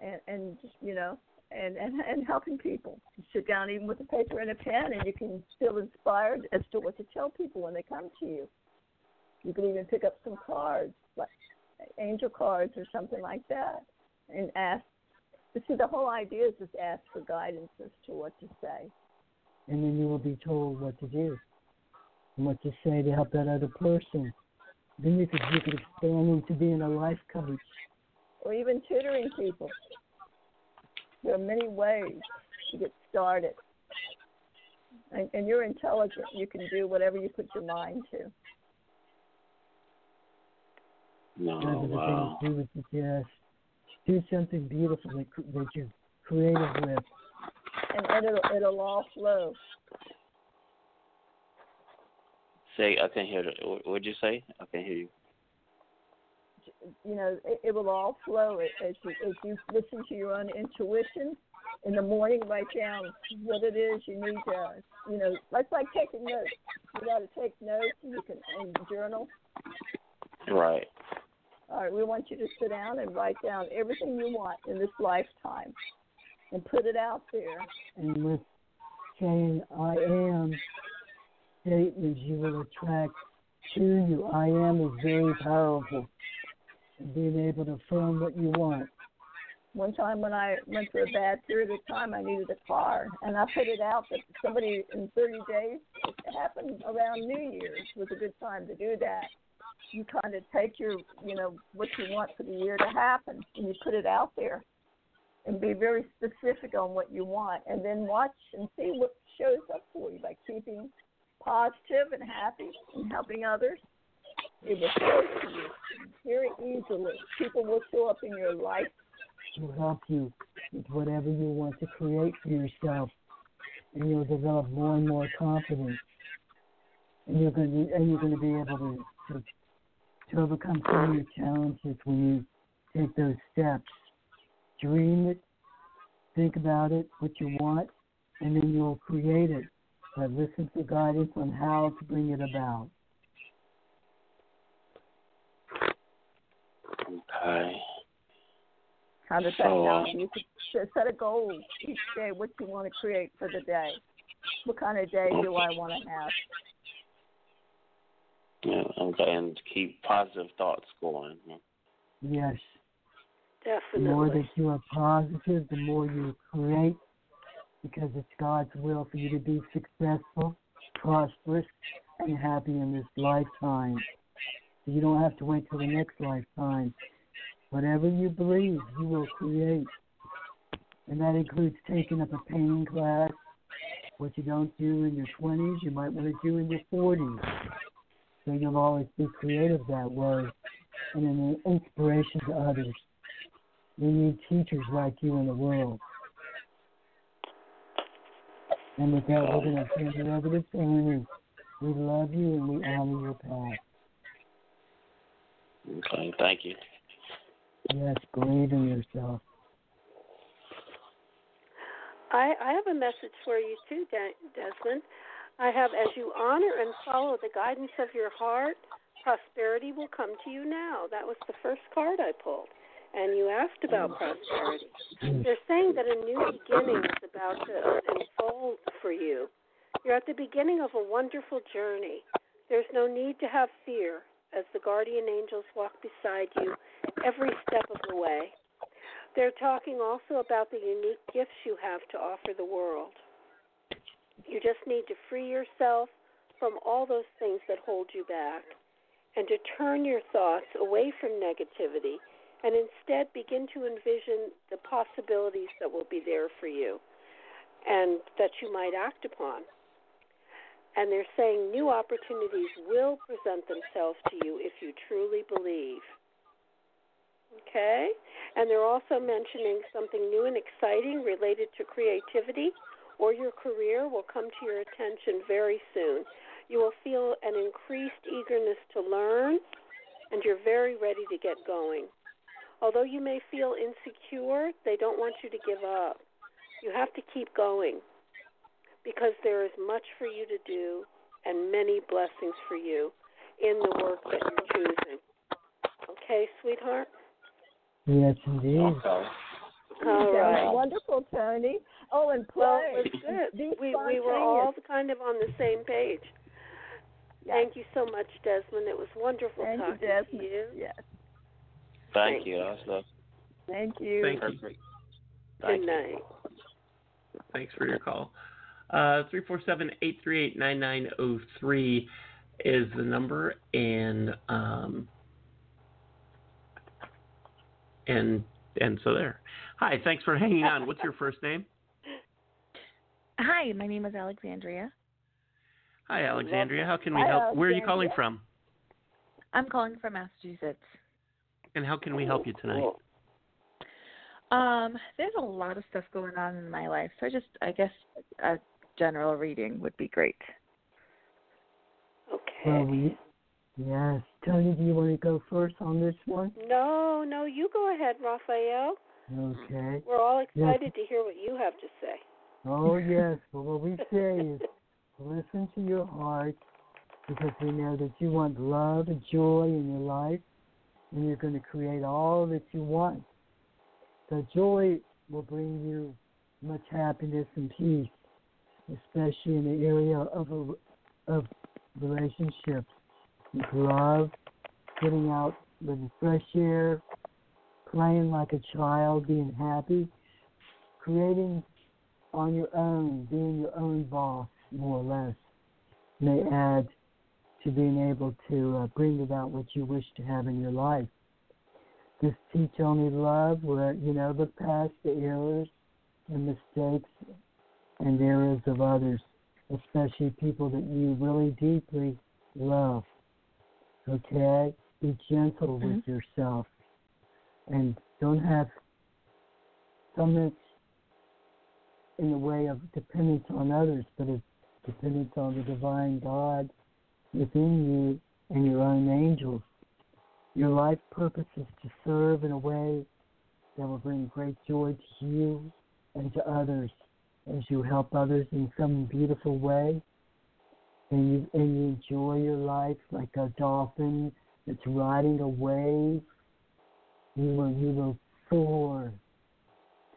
and, and you know, and, and and helping people. You sit down even with a paper and a pen and you can feel inspired as to what to tell people when they come to you. You can even pick up some cards, like angel cards or something like that, and ask. But see, the whole idea is just ask for guidance as to what to say. And then you will be told what to do and what to say to help that other person. Then you could you could expand into being a life coach. or even tutoring people. There are many ways to get started. And, and you're intelligent. You can do whatever you put your mind to. No, Those wow. things we would suggest. Do something beautiful that, that you're creative with. And, it'll, it'll all flow. Say I can't hear. What- what'd you say? I can't hear you. you know, it, it will all flow as you as you listen to your own intuition. In the morning, write down what it is you need to, you know, that's like taking notes. You got to take notes, you can and journal. Right. All right, we want you to sit down and write down everything you want in this lifetime, and put it out there. And with saying I am statements, you will attract to you. I am is very powerful. And being able to affirm what you want. One time when I went through a bad period of time, I needed a car, and I put it out that somebody in 30 days. It happened around New Year's was a good time to do that. You kind of take your, you know, what you want for the year to happen, and you put it out there, and be very specific on what you want, and then watch and see what shows up for you by keeping positive and happy and helping others. It will flow to you very easily. People will show up in your life to help you with whatever you want to create for yourself, and you'll develop more and more confidence, and you're going to and you're going to be able to to, to overcome some of your challenges when you take those steps. Dream it, think about it, what you want, and then you'll create it. But listen for guidance on how to bring it about. Okay. How does that So, uh, sound? You could set a goal each day what you want to create for the day. What kind of day do I want to have? Yeah, okay, and keep positive thoughts going. Yes. The more that you are positive, the more you create, because it's God's will for you to be successful, prosperous, and happy in this lifetime. You don't have to wait till the next lifetime. Whatever you believe, you will create. And that includes taking up a painting class. What you don't do in your 20s, you might want to do in your 40s. So you'll always be creative that way and an inspiration to others. We need teachers like you in the world. And with that, we're going to turn it over to Toni. We love you and we honor your path. Okay, thank you. Yes, believe in yourself. I, I have a message for you too, Desmond. I have, as you honor and follow the guidance of your heart, prosperity will come to you now. That was the first card I pulled. And you asked about prosperity. They're saying that a new beginning is about to unfold for you. You're at the beginning of a wonderful journey. There's no need to have fear as the guardian angels walk beside you every step of the way. They're talking also about the unique gifts you have to offer the world. You just need to free yourself from all those things that hold you back and to turn your thoughts away from negativity and instead begin to envision the possibilities that will be there for you and that you might act upon. And they're saying new opportunities will present themselves to you if you truly believe. Okay? And they're also mentioning something new and exciting related to creativity or your career will come to your attention very soon. You will feel an increased eagerness to learn, and you're very ready to get going. Although you may feel insecure, they don't want you to give up. You have to keep going because there is much for you to do and many blessings for you in the work that you're choosing. Okay, sweetheart? Yes, indeed. Okay. All Sounds right. Wonderful, Toni. Oh, and Well, play. it good. Be We we were all kind of on the same page. Yes. Thank you so much, Desmond. It was wonderful Thank talking Desmond. to you. Yes. Thank Thank you. That's. Thank you. Thank you. Perfect. Good you. night. Thanks for your call. Uh, 347-838-9903 is the number, and um, and and so there. Hi, thanks for hanging on. What's your first name? Hi, my name is Alexandria. Hi, Alexandria. How can we Hi, help? Where are you calling from? I'm calling from Massachusetts. And how can we help you tonight? Um, there's a lot of stuff going on in my life, so I just I guess a general reading would be great. Okay. Well, we Yes. Toni, do you want to go first on this one? No, no, you go ahead, Raphael. Okay. We're all Yes. excited to hear what you have to say. Oh, yes. Well, what we say is listen to your heart because we know that you want love and joy in your life and you're going to create all that you want. The joy will bring you much happiness and peace, especially in the area of, a, of relationships, love, getting out with the fresh air, playing like a child, being happy, creating on your own, being your own boss, more or less, may add to being able to uh, bring about what you wish to have in your life. Just teach only love, where you know look past the errors and mistakes and errors of others, especially people that you really deeply love. Okay, be gentle with yourself, and don't have so much in the way of dependence on others, but it's dependence on the divine God within you and your own angels. Your life purpose is to serve in a way that will bring great joy to you and to others as you help others in some beautiful way and you and you enjoy your life like a dolphin that's riding a wave. You will you will soar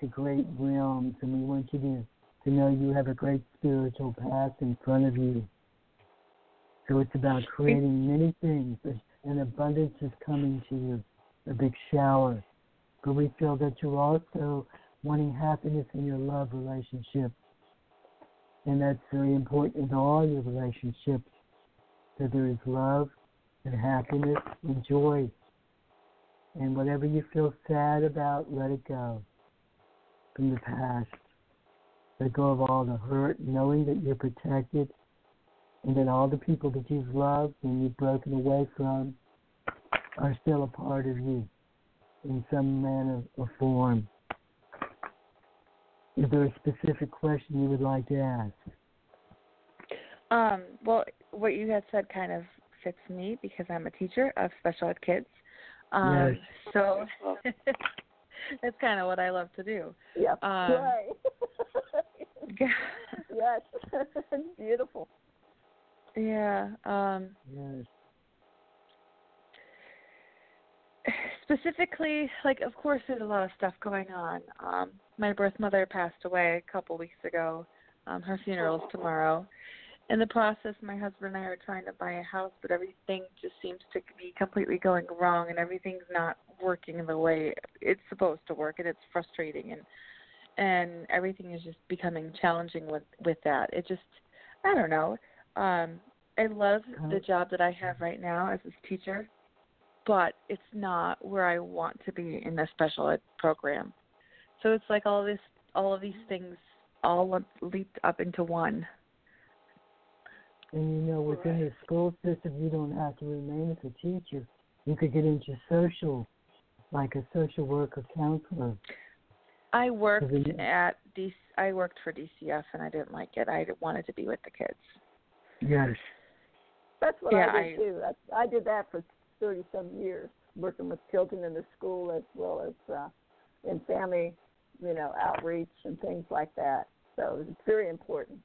to great realms, and we want you to, to know you have a great spiritual path in front of you. So it's about creating many things, and abundance is coming to you, a big shower. But we feel that you're also wanting happiness in your love relationship, and that's very important in all your relationships. That there is love and happiness and joy. And whatever you feel sad about, let it go from the past. Let go of all the hurt, knowing that you're protected, and that all the people that you've loved and you've broken away from are still a part of you in some manner or form. Is there a specific question you would like to ask? Um, well, what you had said kind of fits me because I'm a teacher of special ed kids. Um, Yes. So that's kind of what I love to do. Yep. Um, right. yes. Beautiful. Yeah. Um, specifically, like, of course, there's a lot of stuff going on. Um, my birth mother passed away a couple weeks ago. Um, her funeral's tomorrow. In the process, my husband and I are trying to buy a house, but everything just seems to be completely going wrong, and everything's not working the way it's supposed to work, and it's frustrating, and and everything is just becoming challenging with with that. It just, I don't know. Um, I love uh-huh. the job that I have right now as a teacher, but it's not where I want to be in the special ed program. So it's like all this, all of these things all leaped up into one. And you know, within the school system, you don't have to remain as a teacher. You could get into social, like a social worker counselor. I worked at DC, I worked for DCF and I didn't like it. I wanted to be with the kids. Yes. That's what Yeah, I did I- too. That's, I did that for thirty some years, working with children in the school as well as uh, in family, you know, outreach and things like that. So it's very important.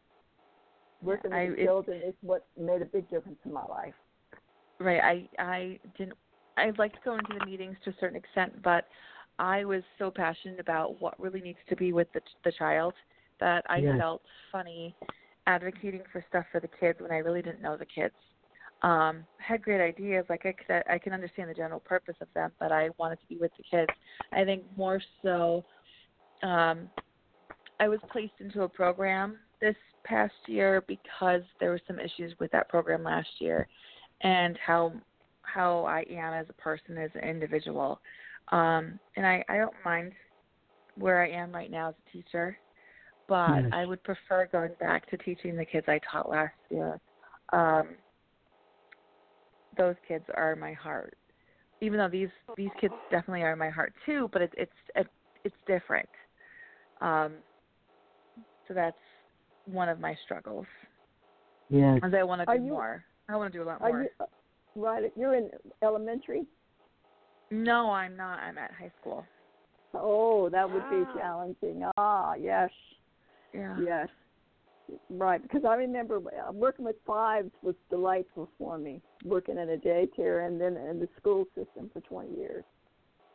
Working I- with it- children is what made a big difference in my life. Right. I I didn't. I liked going to go into the meetings to a certain extent, but I was so passionate about what really needs to be with the the child that I Yes. felt funny advocating for stuff for the kids when I really didn't know the kids. Um, had great ideas, like I could, I can understand the general purpose of them, but I wanted to be with the kids. I think more so, um, I was placed into a program this past year because there were some issues with that program last year, and how how I am as a person, as an individual. Um, and I, I don't mind where I am right now as a teacher, but Yes. I would prefer going back to teaching the kids I taught last year. Um, those kids are my heart. Even though these these kids definitely are my heart too, but it's it's it, it's different. Um, so that's one of my struggles. Yeah, As I want to do you- more. I want to do a lot more. you Right. You're in elementary. No, I'm not. I'm at high school. Oh, that would be Ah. challenging. Ah, yes, Yeah. yes. Right, because I remember uh, working with fives was delightful for me. Working in a daycare and then in the school system for 20 years,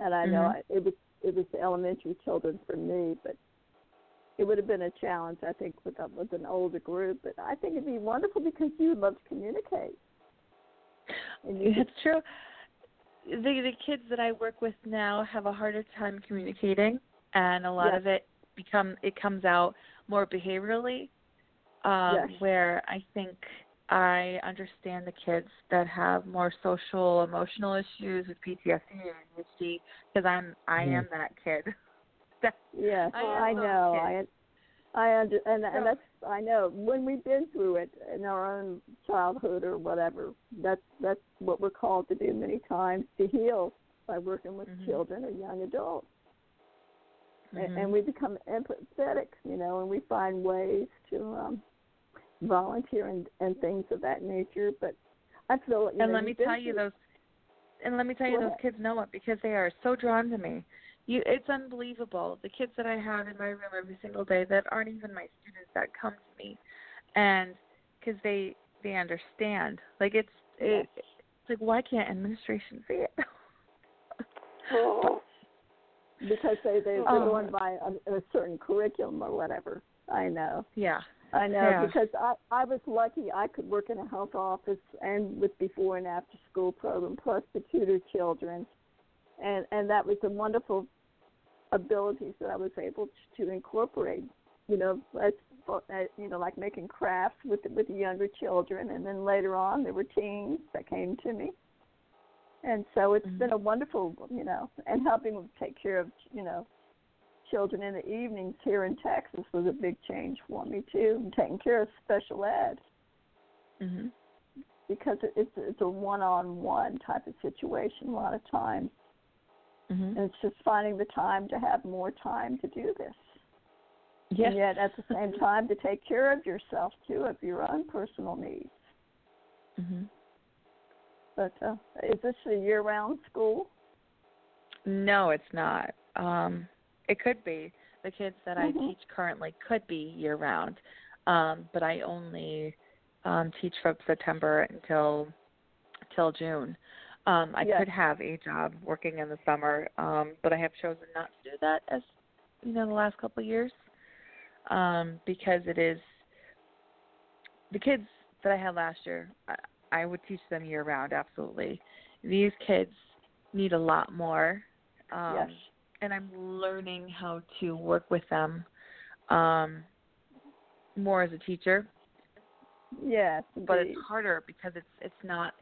and I know Mhm. I, it was it was the elementary children for me, but it would have been a challenge, I think, with a, with an older group. But I think it'd be wonderful because you would love to communicate. And you It's true. The the kids that I work with now have a harder time communicating, and a lot Yes. of it become it comes out more behaviorally. Um, Yes. Where I think I understand the kids that have more social emotional issues with PTSD and ADHD because I'm I Mhm. am that kid. That- Yes, I I, know. kids. I I under and So- and that's I know when we've been through it in our own childhood or whatever. That's that's what we're called to do many times to heal by working with Mhm. children or young adults, Mhm. and, and we become empathetic, you know, and we find ways to um volunteer and and things of that nature. But I feel you and know, let me tell you those and let me tell you those kids know it because they are so drawn to me you it's unbelievable the kids that i have in my room every single day that aren't even my students that come to me and because they they understand like it's it, it's like why can't administration see it Oh, because they they they're Oh. going by a, a certain curriculum or whatever. I know. yeah I know Yeah. because I I was lucky I could work in a health office and with before and after school program plus the tutor children, and and that was a wonderful abilities that I was able to, to incorporate. You know, as you know, like making crafts with the, with the younger children, and then later on there were teens that came to me, and so it's Mhm. been a wonderful you know, and helping them take care of you know children in the evenings here in Texas was a big change for me too, and taking care of special ed. Mhm because it's it's a one-on-one type of situation a lot of times, mhm and it's just finding the time to have more time to do this, yes and yet at the same time to take care of yourself too, of your own personal needs. mhm But uh, is this a year-round school? no it's not. Um it could be the kids that i Mhm. teach currently could be year round um but i only um teach from september until till june um i Yes. could have a job working in the summer um but i have chosen not to do that as you know the last couple of years um because it is the kids that i had last year i, I would teach them year round absolutely these kids need a lot more um yes. And I'm learning how to work with them um, more as a teacher. Yes. But indeed. it's harder because it's it's not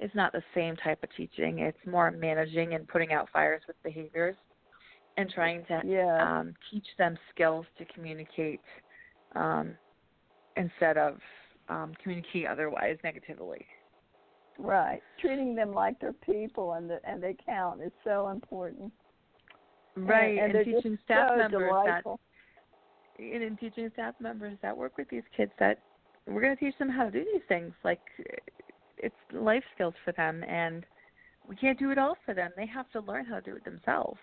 it's not the same type of teaching. It's more managing and putting out fires with behaviors and trying to yeah. um, teach them skills to communicate um, instead of um, communicate otherwise negatively. right. Treating them like they're people and the, and they count is so important. And- Right, and, and, just teaching staff so members that delightful. and in teaching staff members that work with these kids that we're going to teach them how to do these things like it's life skills for them and we can't do it all for them they have to learn how to do it themselves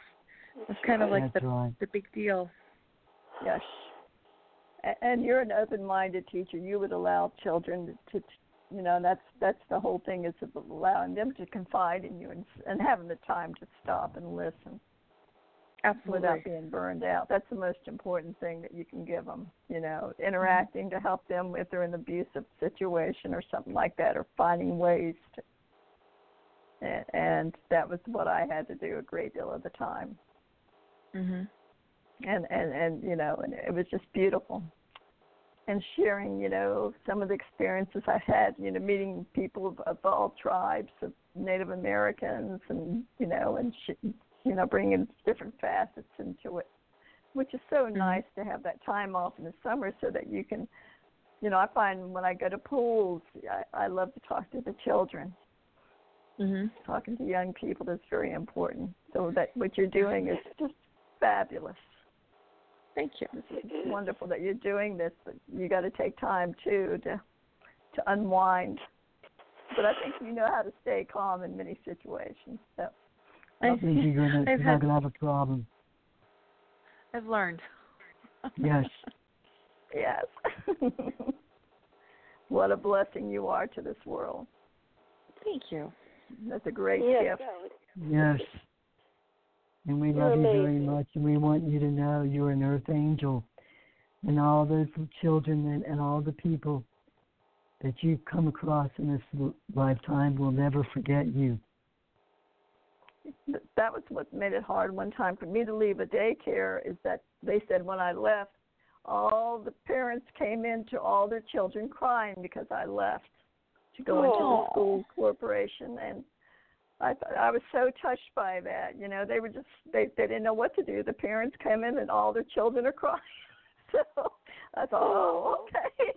it's kind of like That's the right. the big deal Yes. And you're an open-minded teacher. You would allow children to, to you know, that's that's the whole thing is allowing them to confide in you and and having the time to stop and listen absolutely without being burned out. That's the most important thing that you can give them. You know, interacting to help them if they're in an abusive situation or something like that, or finding ways to. And, and that was what I had to do a great deal of the time. mhm and and and you know and it was just beautiful and sharing you know some of the experiences I've had you know meeting people of, of all tribes of native americans and you know and sh- you know bringing different facets into it which is so nice to have that time off in the summer so that you can you know i find when i go to pools i i love to talk to the children. Mhm talking to young people is very important. So that what you're doing is just fabulous. Thank you. It's wonderful that you're doing this, but you got to take time too to to unwind. But I think you know how to stay calm in many situations. So I think you're gonna I've you're had- not gonna have a problem. I've learned. Yes. yes, what a blessing you are to this world. Thank you. That's a great Yes, gift. Yes. And we You're love you very much, and we want you to know you're an earth angel, and all those children and, and all the people that you've come across in this lifetime will never forget you. Th- That was what made it hard one time for me to leave a daycare. Is that they said when I left, all the parents came in to all their children crying because I left to go into the school corporation and I th- I was so touched by that. You know, they were just they they didn't know what to do. The parents came in and all their children are crying. So I thought, oh, okay.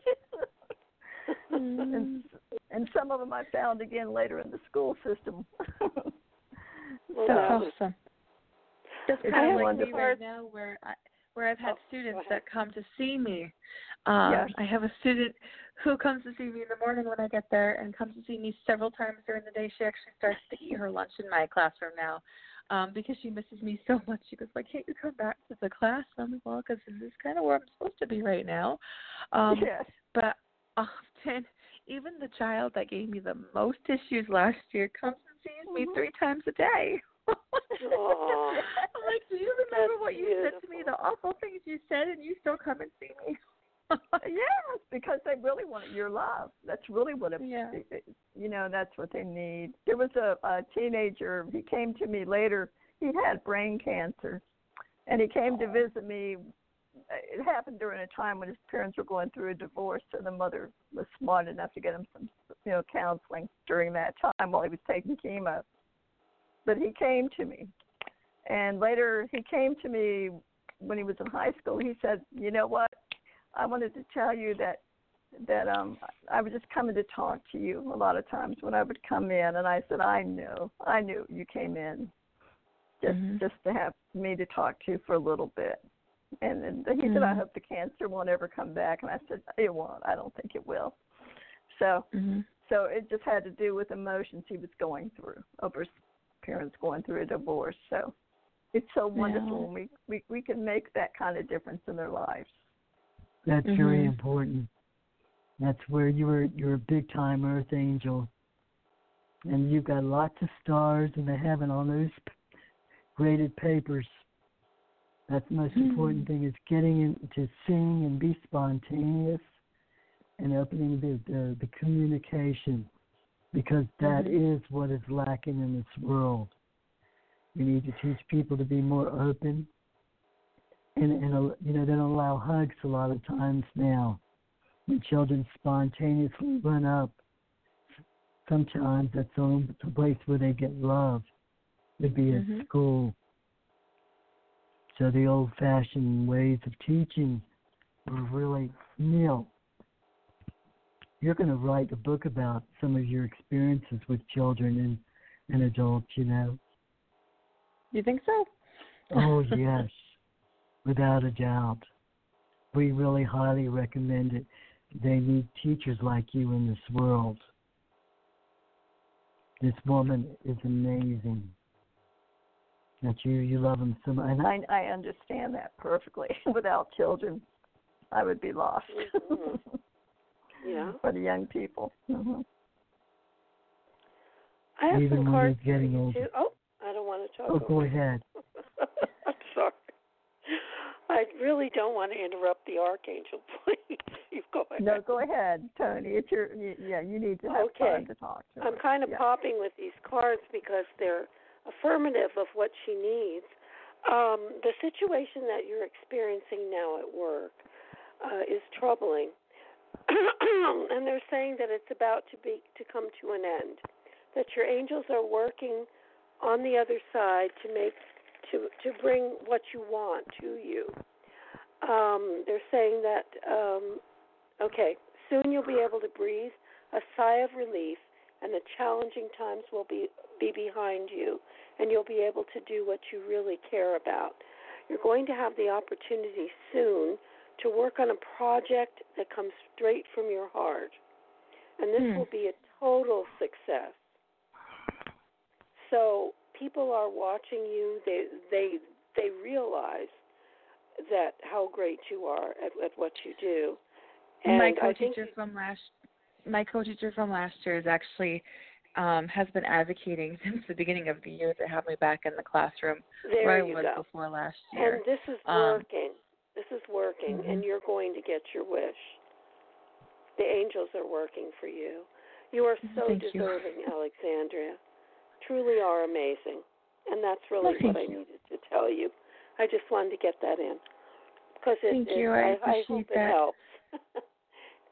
and mm. and some of them I found again later in the school system. Well, That's that was- awesome. That's It's kind of like wonderful. me right now, where I where I've had Oh, students that come to see me. Um, Yes. I have a student who comes to see me in the morning when I get there, and comes to see me several times during the day. She actually starts to eat her lunch in my classroom now, um, because she misses me so much. She goes, "Why can't you come back to the class?" I'm like, "Well, because this is kind of where I'm supposed to be right now." Um, yes. but often even the child that gave me the most issues last year comes and sees me Mhm. three times a day. Aw. I'm like, do you remember what you said to me, the awful things you said, and you still come and see me? yes, because they really want your love. That's really what it, Yeah. you know. That's what they need. There was a, a teenager. He came to me later. He had brain cancer, and he came to visit me. It happened during a time when his parents were going through a divorce, so the mother was smart enough to get him some, you know, counseling during that time while he was taking chemo. But he came to me, and later he came to me when he was in high school. He said, "You know what? I wanted to tell you that that um I was just coming to talk to you a lot of times when I would come in and I said, I knew. I knew you came in just Mhm. just to have me to talk to for a little bit. And then he said, I Mhm. hope the cancer won't ever come back and I said, It won't. I don't think it will. So hmm so it just had to do with emotions he was going through over his parents going through a divorce. So it's so wonderful Yeah. when we, we we can make that kind of difference in their lives. That's very Mhm. important. That's where you were you're a big time earth angel. And you've got lots of stars in the heaven on those graded papers. That's the most important thing is getting in to sing and be spontaneous and opening the the, the communication because that is what is lacking in this world. We need to teach people to be more open and and uh, you know they don't allow hugs a lot of times now. When children spontaneously run up, sometimes that's the only place where they get love. Would be at Mhm. school. So the old-fashioned ways of teaching were really nil. You're going to write a book about some of your experiences with children and, and adults, you know. You think so? Oh, yes, without a doubt. We really highly recommend it. They need teachers like you in this world. This woman is amazing. That you you love them so much. And I, I I understand that perfectly. Without children, I would be lost. Mm-hmm. Yeah. For the young people. hmm I have Even some when cards you're for getting you older. too. Oh, I don't want to talk. oh, go over you. ahead. I'm sorry. I really don't want to interrupt the archangel. Please, you go ahead. No, go ahead, Toni. It's your yeah. You need to have Okay. time to talk to I'm her. kind of yeah. popping with these cards because they're affirmative of what she needs. Um, the situation that you're experiencing now at work uh, is troubling, and they're saying that it's about to be to come to an end. That your angels are working on the other side to make to to bring what you want to you. Um, they're saying that um, okay, soon you'll be able to breathe a sigh of relief and the challenging times will be be behind you and you'll be able to do what you really care about. You're going to have the opportunity soon to work on a project that comes straight from your heart. And this Hmm. will be a total success. So people are watching you. They they they realize that how great you are at, at what you do. And my co-teacher from last my co-teacher from last year is actually um has been advocating since the beginning of the year to have me back in the classroom there where I was go. before last year. And this is Um, working. This is working, Mhm. and you're going to get your wish. The angels are working for you. You are so Thank you. deserving, Alexandria. Truly are amazing. And that's really Well, what I you. needed to tell you. I just wanted to get that in. Because it, Thank it, you. I I, I appreciate hope it helps.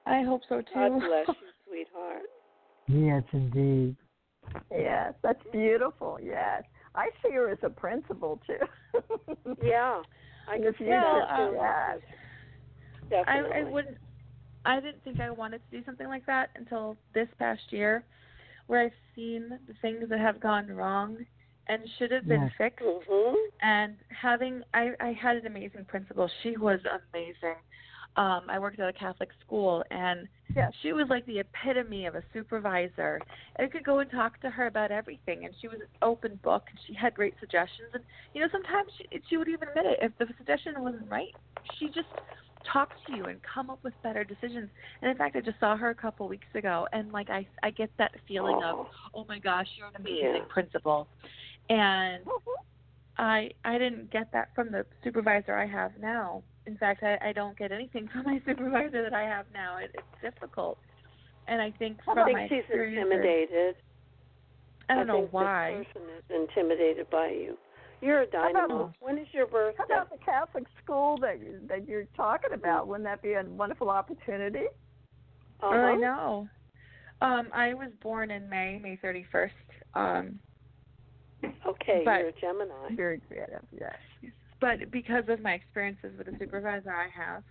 I hope so too. God bless you, sweetheart. Yes, indeed. Yes, that's beautiful. Yes, I see her as a principal too. Yeah. I can the see Well, that um, too. Definitely. I, I wouldn't. I didn't think I wanted to do something like that until this past year, where I've seen the things that have gone wrong and should have been Yes. fixed. Mhm. And having, I, I had an amazing principal. She was amazing. Um, I worked at a Catholic school, and Yes. she was like the epitome of a supervisor. I could go and talk to her about everything, and she was an open book, and she had great suggestions. And you know, sometimes she, she would even admit it if the suggestion wasn't right. She just talk to you and come up with better decisions. And in fact, I just saw her a couple weeks ago, and like I, I get that feeling of, oh my gosh, you're an amazing Yeah. principal. And mm-hmm. I, I didn't get that from the supervisor I have now. In fact, I, I don't get anything from my supervisor that I have now. It, it's difficult. And I think from I think my she's intimidated. I don't know think why. This person is intimidated by you. You're a about- When is your birthday? How about the Catholic school that you, that you're talking about? Wouldn't that be a wonderful opportunity? uh-huh. I know. Um, I was born in May, May 31st. Um, Okay, you're a Gemini. Very creative. Yes. But because of my experiences with the supervisor I have,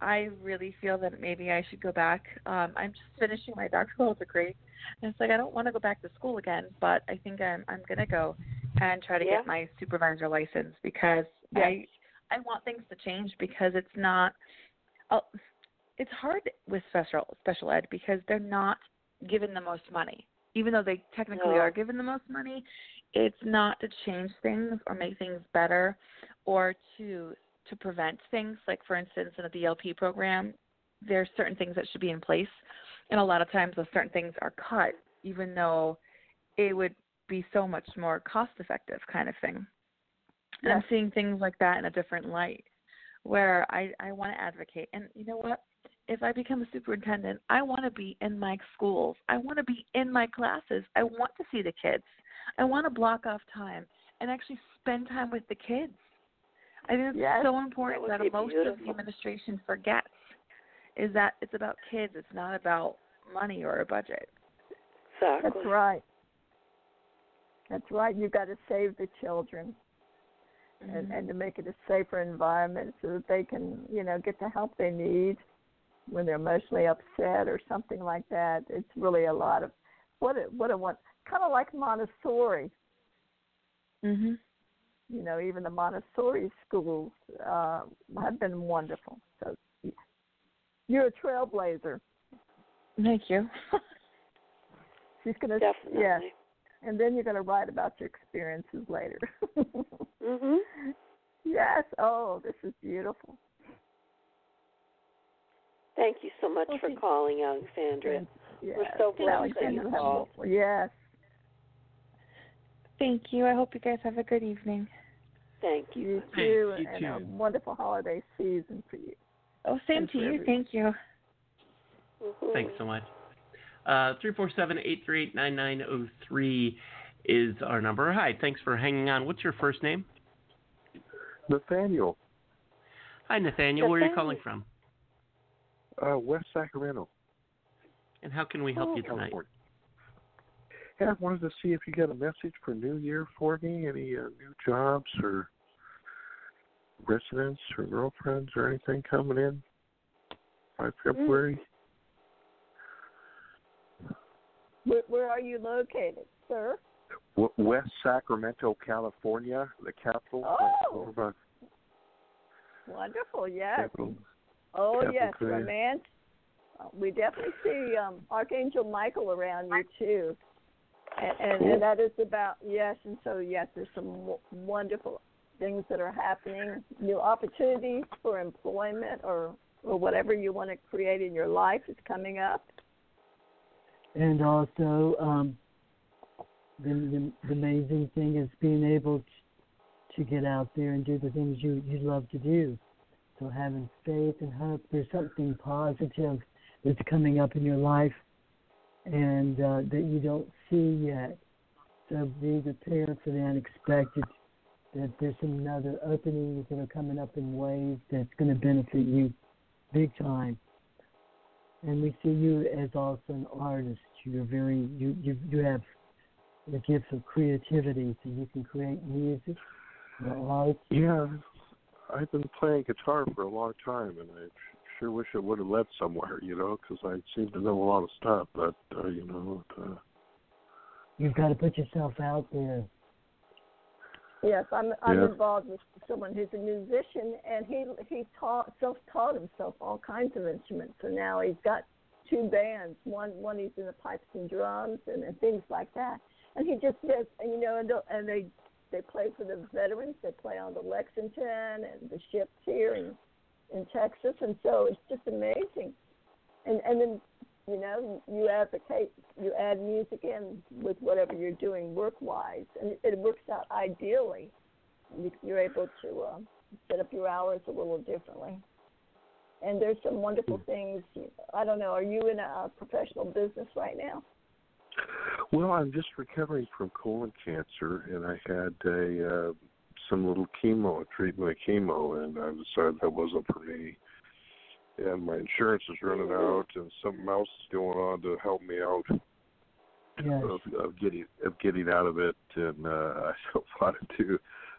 I really feel that maybe I should go back. Um, I'm just finishing my doctoral degree, and it's like I don't want to go back to school again, but I think I'm I'm gonna go and try to Yeah. get my supervisor license because. I I want things to change because it's not. Uh, it's hard with special special ed because they're not given the most money, even though they technically No. are given the most money. It's not to change things or make things better or to to prevent things like for instance in a BLP program there's certain things that should be in place. And a lot of times those certain things are cut even though it would be so much more cost effective kind of thing. And i'm seeing things like that in a different light where i i want to advocate. And you know what? If i become a superintendent i want to be in my schools. I want to be in my classes. I want to see the kids. I want to block off time and actually spend time with the kids I think it's Yes, so important would that, be most of the administration forgets is that it's about kids. It's not about money or a budget. Exactly. That's right. That's right. You've got to save the children and, and to make it a safer environment so that they can, you know, get the help they need when they're emotionally upset or something like that. It's really a lot of what a what a one kind of like Montessori. Mhm. You know, even the Montessori schools uh, have been wonderful. So you're a trailblazer. Thank you. She's gonna Definitely. yes, and then you're gonna write about your experiences later. Mhm. Yes. Oh, this is beautiful. Thank you so much Well, for calling, Alexandra. Yes. We're so Thank you blessed so that you called. Yes. Thank you. I hope you guys have a good evening. Thank you. You too, you and a wonderful holiday season for you. Oh, same And to you. everyone. Thank you. Mhm. Thanks so much. Uh, 347-838-9903 is our number. Hi, thanks for hanging on. What's your first name? Nathaniel, Hi, Nathaniel. Where are you calling from? uh, West Sacramento, And how can we help Oh, you tonight? California. Hey, I wanted to see if you got a message for New Year for me. Any uh, new jobs or residents or girlfriends or anything coming in by February? Where, where are you located, sir? West Sacramento, California, the capital. Oh. Over by Wonderful. Yes. capital. Oh Capital yes, romance. We definitely see um, Archangel Michael around you too, and, and, and that is about yes. And so yes, there's some w- wonderful things that are happening, new opportunities for employment or or whatever you want to create in your life is coming up. And also, um, the, the the amazing thing is being able to, to get out there and do the things you you love to do. So having faith and hope, there's something positive that's coming up in your life, and uh, that you don't see yet. So be prepared for the unexpected. That there's another openings that are coming up in ways that's going to benefit you big time. And we see you as also an artist. You're very you you you have the gift of creativity, so you can create music, art. Yeah, I've been playing guitar for a long time, and I sure wish it would have led somewhere, you know, because I seem to know a lot of stuff, but uh, you know, uh, You've got to put yourself out there. Yes, I'm I'm Yeah. involved with someone who's a musician, and he he taught self-taught himself all kinds of instruments, and now he's got two bands. One one he's in the pipes and drums and, and things like that, and he just does, and you know, and, they'll- and they they play for the veterans. They play on the Lexington and the ships here in in Texas, and so it's just amazing. And and then you know you advocate, you add music in with whatever you're doing work-wise, and it, works out ideally. You, you're able to uh, set up your hours a little differently. And there's some wonderful things. I don't know. Are you in a professional business right now? well, I'm just recovering from colon cancer, and I had a uh, some little chemo, a treatment of chemo, and I decided that wasn't for me. And my insurance is running out, and something else is going on to help me out Yes. of, of getting of getting out of it, and uh, I don't want to do.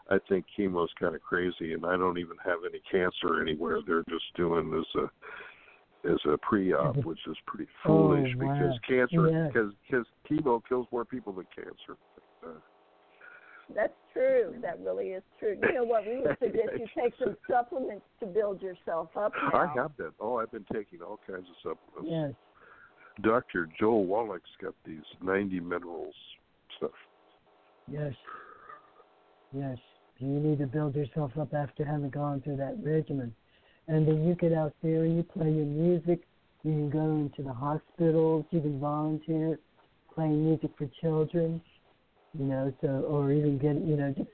I think chemo's kind of crazy, and I don't even have any cancer anywhere. They're just doing this uh, as a pre-op, which is pretty Oh, foolish wow. because cancer because because chemo kills more people than cancer. That's true. That really is true. You know what? We would suggest you take some supplements to build yourself up. I have been. Oh, I've been taking all kinds of supplements. Yes. Dr. Joel Wallach's got these 90 minerals stuff. Yes. Yes. You need to build yourself up after having gone through that regimen. And then you get out there and you play your music. You can go into the hospitals. You can volunteer playing music for children. You know, so or even get you know just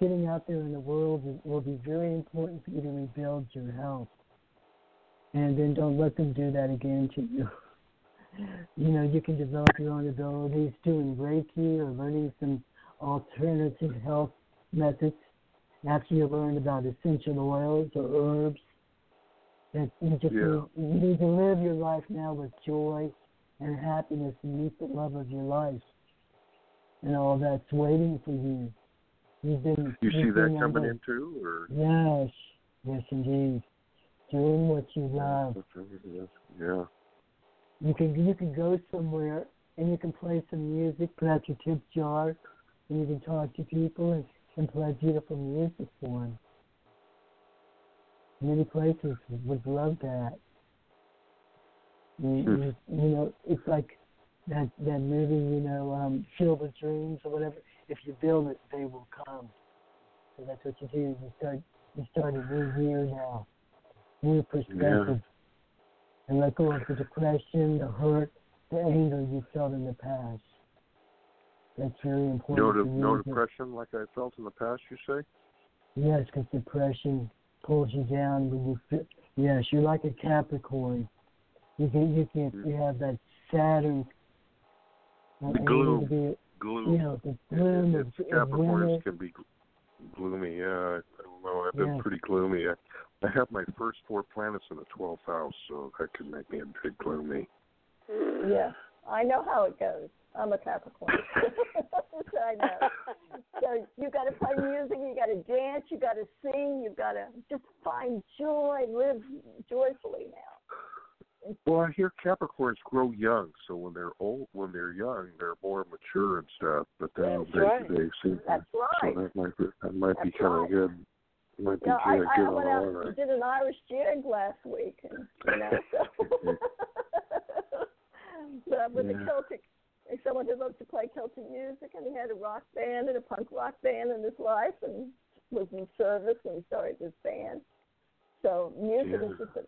getting out there in the world will- will be very important for you to rebuild your health. And then don't let them do that again to you. You know, you can develop your own abilities doing Reiki or learning some alternative health methods after you learn about essential oils or herbs. That you just Yeah. need, you need to live your life now with joy and happiness and meet the love of your life. And all that's waiting for you. You've been You see that coming in too, or Yes, yes indeed. Doing what you love. yeah. You can you can go somewhere and you can play some music, put out your tip jar, and you can talk to people and, and play beautiful music for them. Many places would love that. You, Hmm. you, you know, it's like that that movie, you know, um, Field of Dreams or whatever. If you build it, they will come. So that's what you do. You start you start a new year now, new perspective and let go of the depression, the hurt, the anger you felt in the past. That's very important. No, no depression like I felt in the past. You say? Yes, because depression pulls you down when you feel. Yes, you're like a Capricorn. You can, you can, you have that Saturn. The gloom. be- Gloom. You know, the gloom of, It's- of Capricorns winter. can be gloomy. Yeah, I, I don't know. I've been Yeah. pretty gloomy. I, I have my first four planets in the twelfth house, so that could make me a bit gloomy. Yeah, I know how it goes. I'm a Capricorn. so I know. So you got to play music, you got to dance, you got to sing, you got to just find joy, live joyfully now. Well, I hear Capricorns grow young, so when they're old, when they're young, they're more mature and stuff. But then That's they right. they seem That's right. so that might be that might be That's kind of good. Might be Yeah, I, good, I went out and right. did an Irish jig last week, and you know, so. but with the Yeah. Celtic, someone who loves to play Celtic music, and he had a rock band and a punk rock band in his life, and was in service and he started this band. So music Yeah. is just a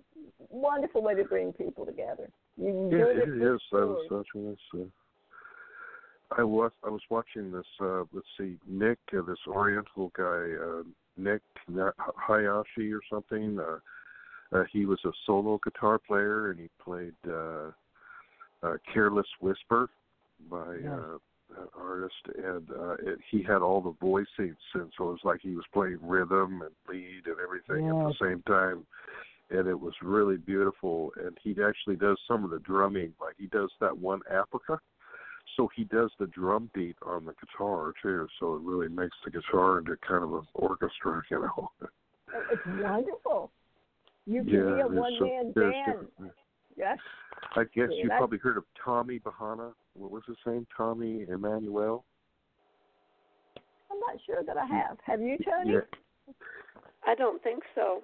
wonderful way to bring people together. You can Yeah, do it it is. I was watching this. Uh, I was I was watching this. Uh, let's see, Nick, uh, this Oriental guy, uh, Nick Hayashi or something. Uh, uh, he was a solo guitar player, and he played uh, uh, "Careless Whisper" by Yes. uh, an artist, and uh, it, he had all the voicings, and so it was like he was playing rhythm and lead and everything at the same time and it was really beautiful. And he actually does some of the drumming, like he does that one Africa. So he does the drum beat on the guitar too. So it really makes the guitar into kind of an orchestra, you know. It's wonderful. You can yeah, be a one man there's band. Yes. I guess See, you probably heard of Tommy Bahana. What was his name? Tommy Emmanuel. I'm not sure that I have. Have you, Toni? Yeah, I don't think so.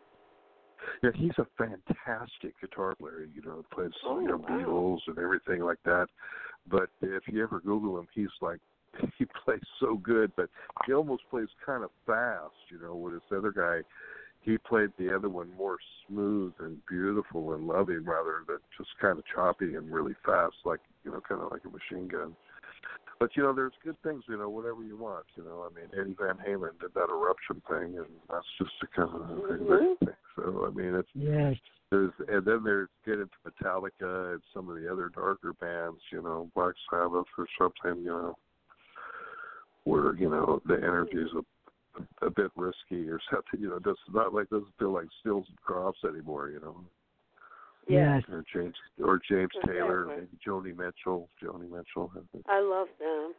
yeah, he's a fantastic guitar player. You know, plays Oh, you know, wow. Beatles and everything like that. But if you ever Google him, he's like he plays so good, but he almost plays kind of fast. You know, with this other guy, he played the other one more smooth and beautiful and loving, rather than just kind of choppy and really fast, like you know, kind of like a machine gun. But you know, there's good things. You know, whatever you want. You know, I mean, Eddie Van Halen did that eruption thing, and that's just the kind of thing. Mhm. that- So I mean, it's Yes. there's and then there's get into Metallica and some of the other darker bands, you know, Black Sabbath or something, you know, where you know the energy is a, a bit risky or something. You know, does not like doesn't feel like Stills and Crofts anymore. You know, Yeah. Yes. or James or James Taylor, Exactly. maybe Joni Mitchell, Joni Mitchell. I love them.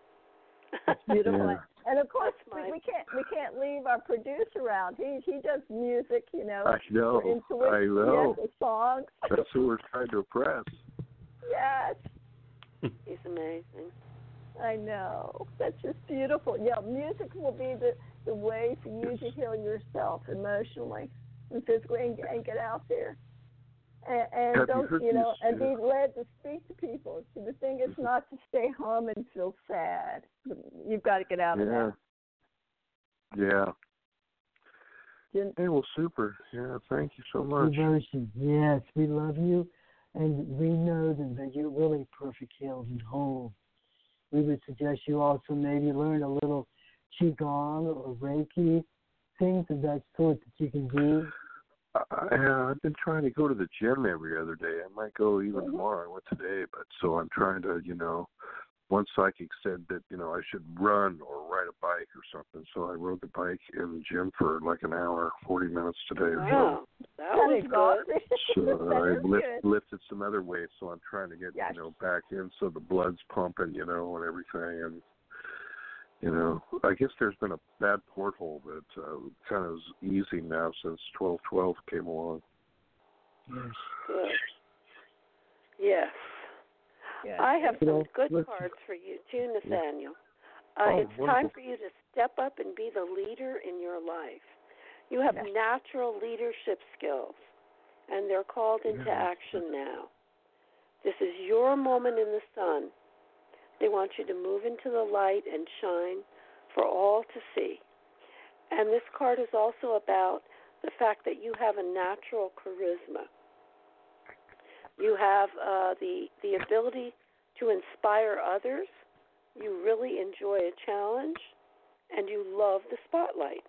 It's beautiful. Yeah. And of course, we, we can't we can't leave our producer out. He he does music, you know. I know, for intuition. I know. Yes, the songs. That's who we're trying to impress. yes, He's amazing. I know. That's just beautiful. Yeah, music will be the the way for you to heal yourself emotionally and physically and, and get out there. And, and Have don't heard you know, these, and be uh, led to speak to people. See, the thing is mm-hmm. not to stay home and feel sad. You've got to get out of Yeah. that. Yeah. Didn't- Hey, well, super. Yeah, thank you so much. Devotion. Yes, we love you, and we know that, that you're really perfect, healed, and whole. We would suggest you also maybe learn a little qigong or reiki, things of that sort that you can do. Uh, I, I, I've been trying to go to the gym every other day. I might go even mm-hmm. tomorrow. I went today, but so I'm trying to, you know, one psychic said that you know I should run or a bike or something. So I rode the bike in the gym for like an hour, forty minutes today or Wow. That That was good. so. So I lift, good. lifted some other weights, so I'm trying to get Yes. you know back in, so the blood's pumping, you know, and everything, and you know, I guess there's been a bad porthole that uh, kind of is easing now since 1212 came along. Yes. Good. Yes. Yeah. I have some good cards for you too, Nathaniel. Uh, Oh, it's time for you to step up and be the leader in your life. You have Yes. natural leadership skills, and they're called into Yeah. action now. This is your moment in the sun. They want you to move into the light and shine for all to see. And this card is also about the fact that you have a natural charisma. You have uh, the the ability to inspire others. You really enjoy a challenge, and you love the spotlight.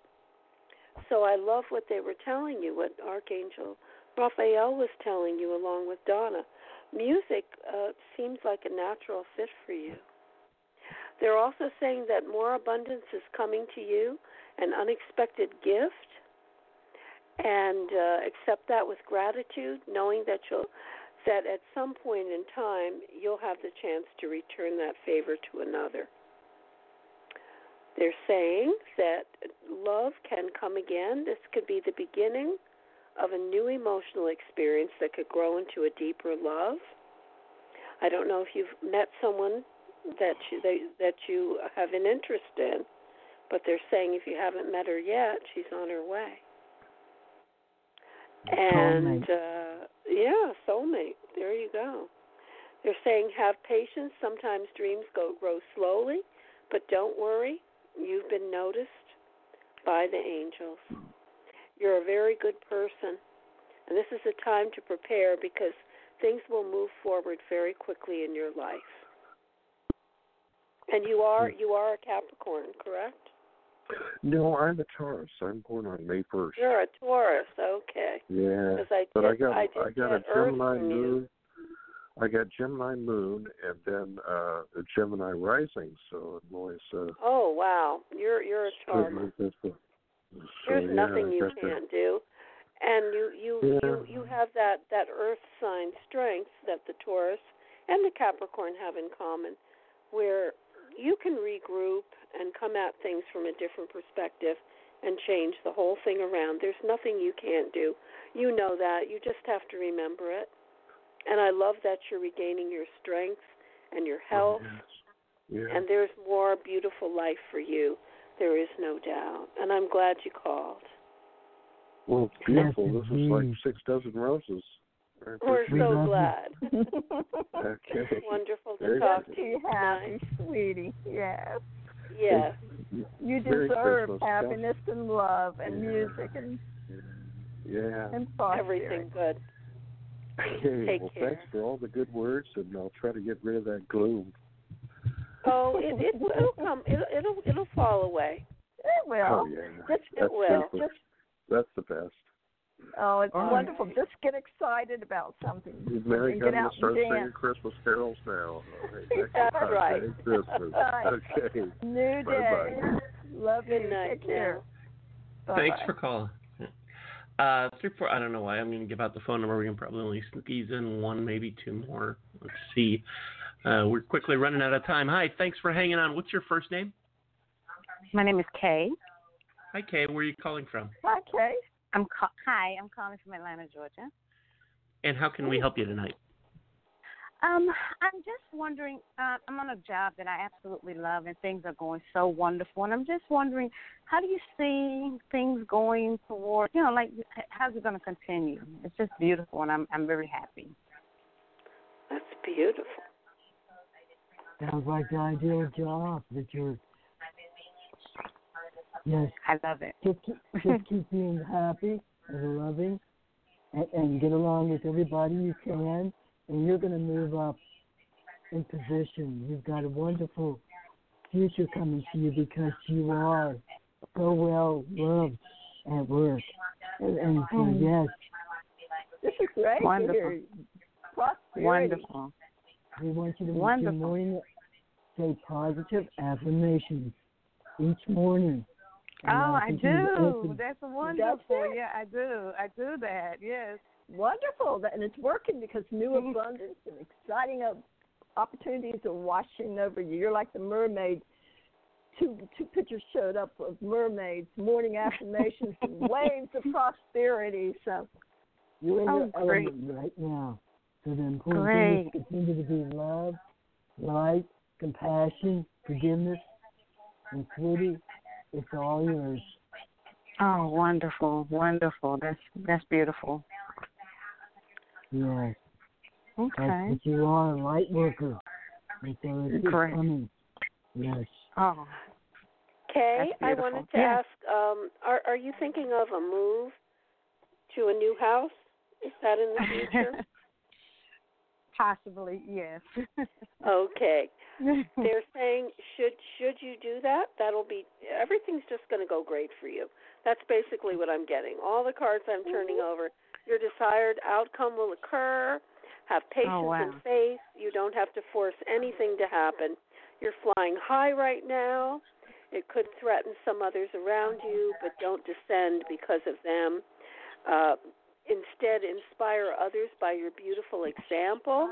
So I love what they were telling you, what Archangel Raphael was telling you, along with Donna. Music uh, seems like a natural fit for you. They're also saying that more abundance is coming to you, an unexpected gift, and uh, accept that with gratitude, knowing that you'll that at some point in time you'll have the chance to return that favor to another. They're saying that love can come again. This could be the beginning of a new emotional experience that could grow into a deeper love. I don't know if you've met someone that you they, that you have an interest in, but they're saying if you haven't met her yet, she's on her way. And Soulmate. uh yeah, soulmate. There you go. They're saying have patience. Sometimes dreams go grow slowly, but don't worry. You've been noticed by the angels. You're a very good person. And this is a time to prepare because things will move forward very quickly in your life. And you are you are a Capricorn, correct? No, I'm a Taurus. I'm born on May first. You're a Taurus, okay. Yeah. I but I got I did got a Gemini moon. I got Gemini moon and then uh a Gemini rising. So I'm always uh, Oh wow, you're you're a Taurus. so, There's yeah, nothing you can't do, and you you Yeah. you you have that that Earth sign strength that the Taurus and the Capricorn have in common, where you can regroup and come at things from a different perspective and change the whole thing around. There's nothing you can't do. You know that. You just have to remember it. And I love that you're regaining your strength and your health. Yes. Yeah. And there's more beautiful life for you. There is no doubt. And I'm glad you called. Well, it's Yes, beautiful. this is like six dozen roses. I We're so love glad. Okay. It's wonderful to Very talk good. to you Be happy, tonight. sweetie. Yes. Yes. You deserve Christmas. happiness and love and Yeah. music and, Yeah. and prosperity. Everything good. Okay. Take well, care. thanks for all the good words, and I'll try to get rid of that gloom. Oh, it, it will come. It'll, it'll it'll fall away. It will. Oh yeah. Just, That's it will. just, That's the best. Oh, it's All right. wonderful. Just get excited about something. Mary and got get to out start and singing dance. Christmas carols now. All right, That's right. Christmas. Okay. New day. Bye-bye. Love you. Good night Take care. Thanks Bye-bye. for calling. Uh, three, four. I don't know why. I'm going to give out the phone number. We can probably only squeeze in one, maybe two more. Let's see. Uh, we're quickly running out of time. Hi, thanks for hanging on. What's your first name? My name is Kay. Hi, Kay. Where are you calling from? Hi, Kay. I'm ca- hi. I'm calling from Atlanta, Georgia. And how can we help you tonight? Um, I'm just wondering. Uh, I'm on a job that I absolutely love, and things are going so wonderful. And I'm just wondering, how do you see things going toward? You know, like how's it going to continue? It's just beautiful, and I'm I'm very happy. That's beautiful. Sounds like the ideal job that you're. Yes, I love it. just keep, just keep being happy and loving, and, and get along with everybody you can, and you're going to move up in position. You've got a wonderful future coming to you because you are so well loved at work, and, and so Mm. yes, This is great Wonderful. to hear. Prosperity. Wonderful. we want you to make your Wonderful. morning say positive affirmations each morning. Oh, I'll I do. That's wonderful. Yeah, I do. I do that. Yes. Wonderful. And it's working because new abundance and exciting opportunities are washing over you. You're like the mermaid. Two two pictures showed up of mermaids, morning affirmations, and waves of prosperity. So You're in Oh, your great. element right now. So the important thing is to continue to be love, light, compassion, forgiveness, and sweetie, it's all yours. Oh, wonderful, wonderful. That's that's beautiful. Yes. That's Okay. what you are, a light worker. And so it's Great. coming. Yes. Oh, Kay, That's I beautiful. wanted to Yeah. ask, um, are are you thinking of a move to a new house? Is that in the future? Possibly, yes. okay. They're saying should should you do that? That'll be everything's just going to go great for you. That's basically what I'm getting. All the cards I'm turning Mm-hmm. over, your desired outcome will occur. Have patience Oh, wow. and faith. You don't have to force anything to happen. You're flying high right now. It could threaten some others around you, but don't descend because of them. Uh, instead, inspire others by your beautiful example.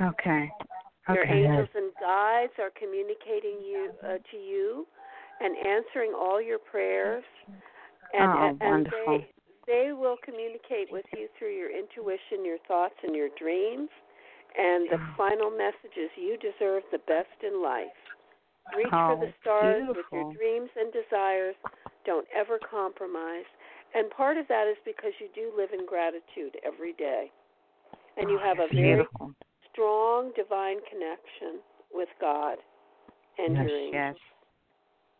okay. Your angels and guides are communicating you uh, to you and answering all your prayers. And, Oh, and, wonderful. they they will communicate with you through your intuition, your thoughts, and your dreams. And the final message is you deserve the best in life. Reach for Oh, the stars with your dreams and desires. Don't ever compromise. And part of that is because you do live in gratitude every day. And you Oh, have a very beautiful. Strong divine connection with God and Yes. your angels. Yes.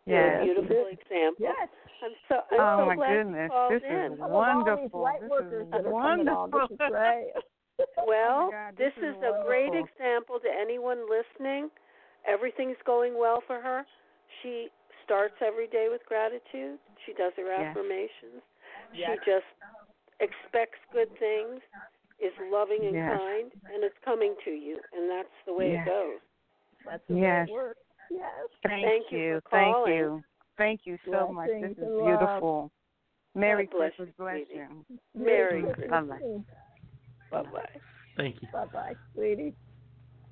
You're a Yes. beautiful example. Yes. I'm so I'm Oh so my glad goodness, called this in. is Some of all these wonderful. This is that are coming on. This is wonderful. great. Well, Oh God, this, this is, is a great example to anyone listening. Everything's going well for her. She starts every day with gratitude. She does her affirmations. Yes. She just expects good things, is loving and Yes. kind, and it's coming to you, and that's the way Yes. it goes. That's the way Yes. it works. Yes. Thank, Thank you you. for Thank calling. you. Thank you so much. This is and love. beautiful. Merry God bless Christmas. you, Bless sweetie. you. Merry Christmas. Bye-bye. Bye bye. Thank you. Bye bye, sweetie.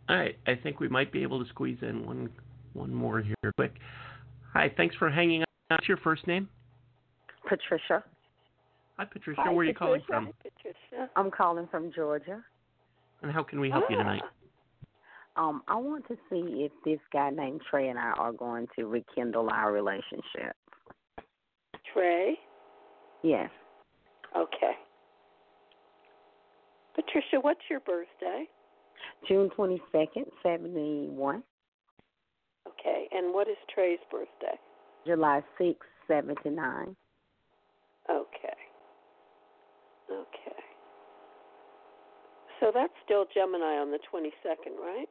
All right, I think we might be able to squeeze in one one more here quick. Hi, thanks for hanging out. What's your first name? Patricia. Hi, Patricia. Hi, Where are you calling Patricia. from? Patricia. I'm calling from Georgia. And how can we help you tonight? Um, I want to see if this guy named Trey and I are going to rekindle our relationship. Trey. Yes. Okay. Patricia, what's your birthday? June twenty second, seventy one. Okay, and what is Trey's birthday? July sixth, seventy nine. Okay. Okay. So that's still Gemini on the 22nd, right?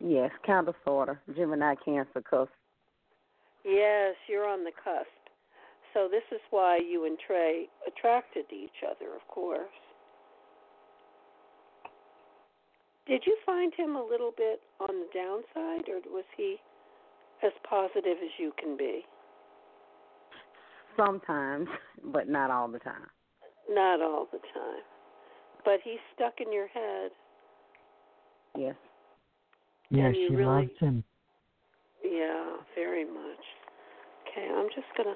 Yes, kind of sorta. Gemini Cancer cusp. Yes, you're on the cusp. So this is why you and Trey attracted to each other, of course. Did you find him a little bit on the downside, or was he as positive as you can be? Sometimes, but not all the time. Not all the time. But he's stuck in your head. Yes. Yes, And you she really- loves him. Yeah, very much. Okay, I'm just gonna.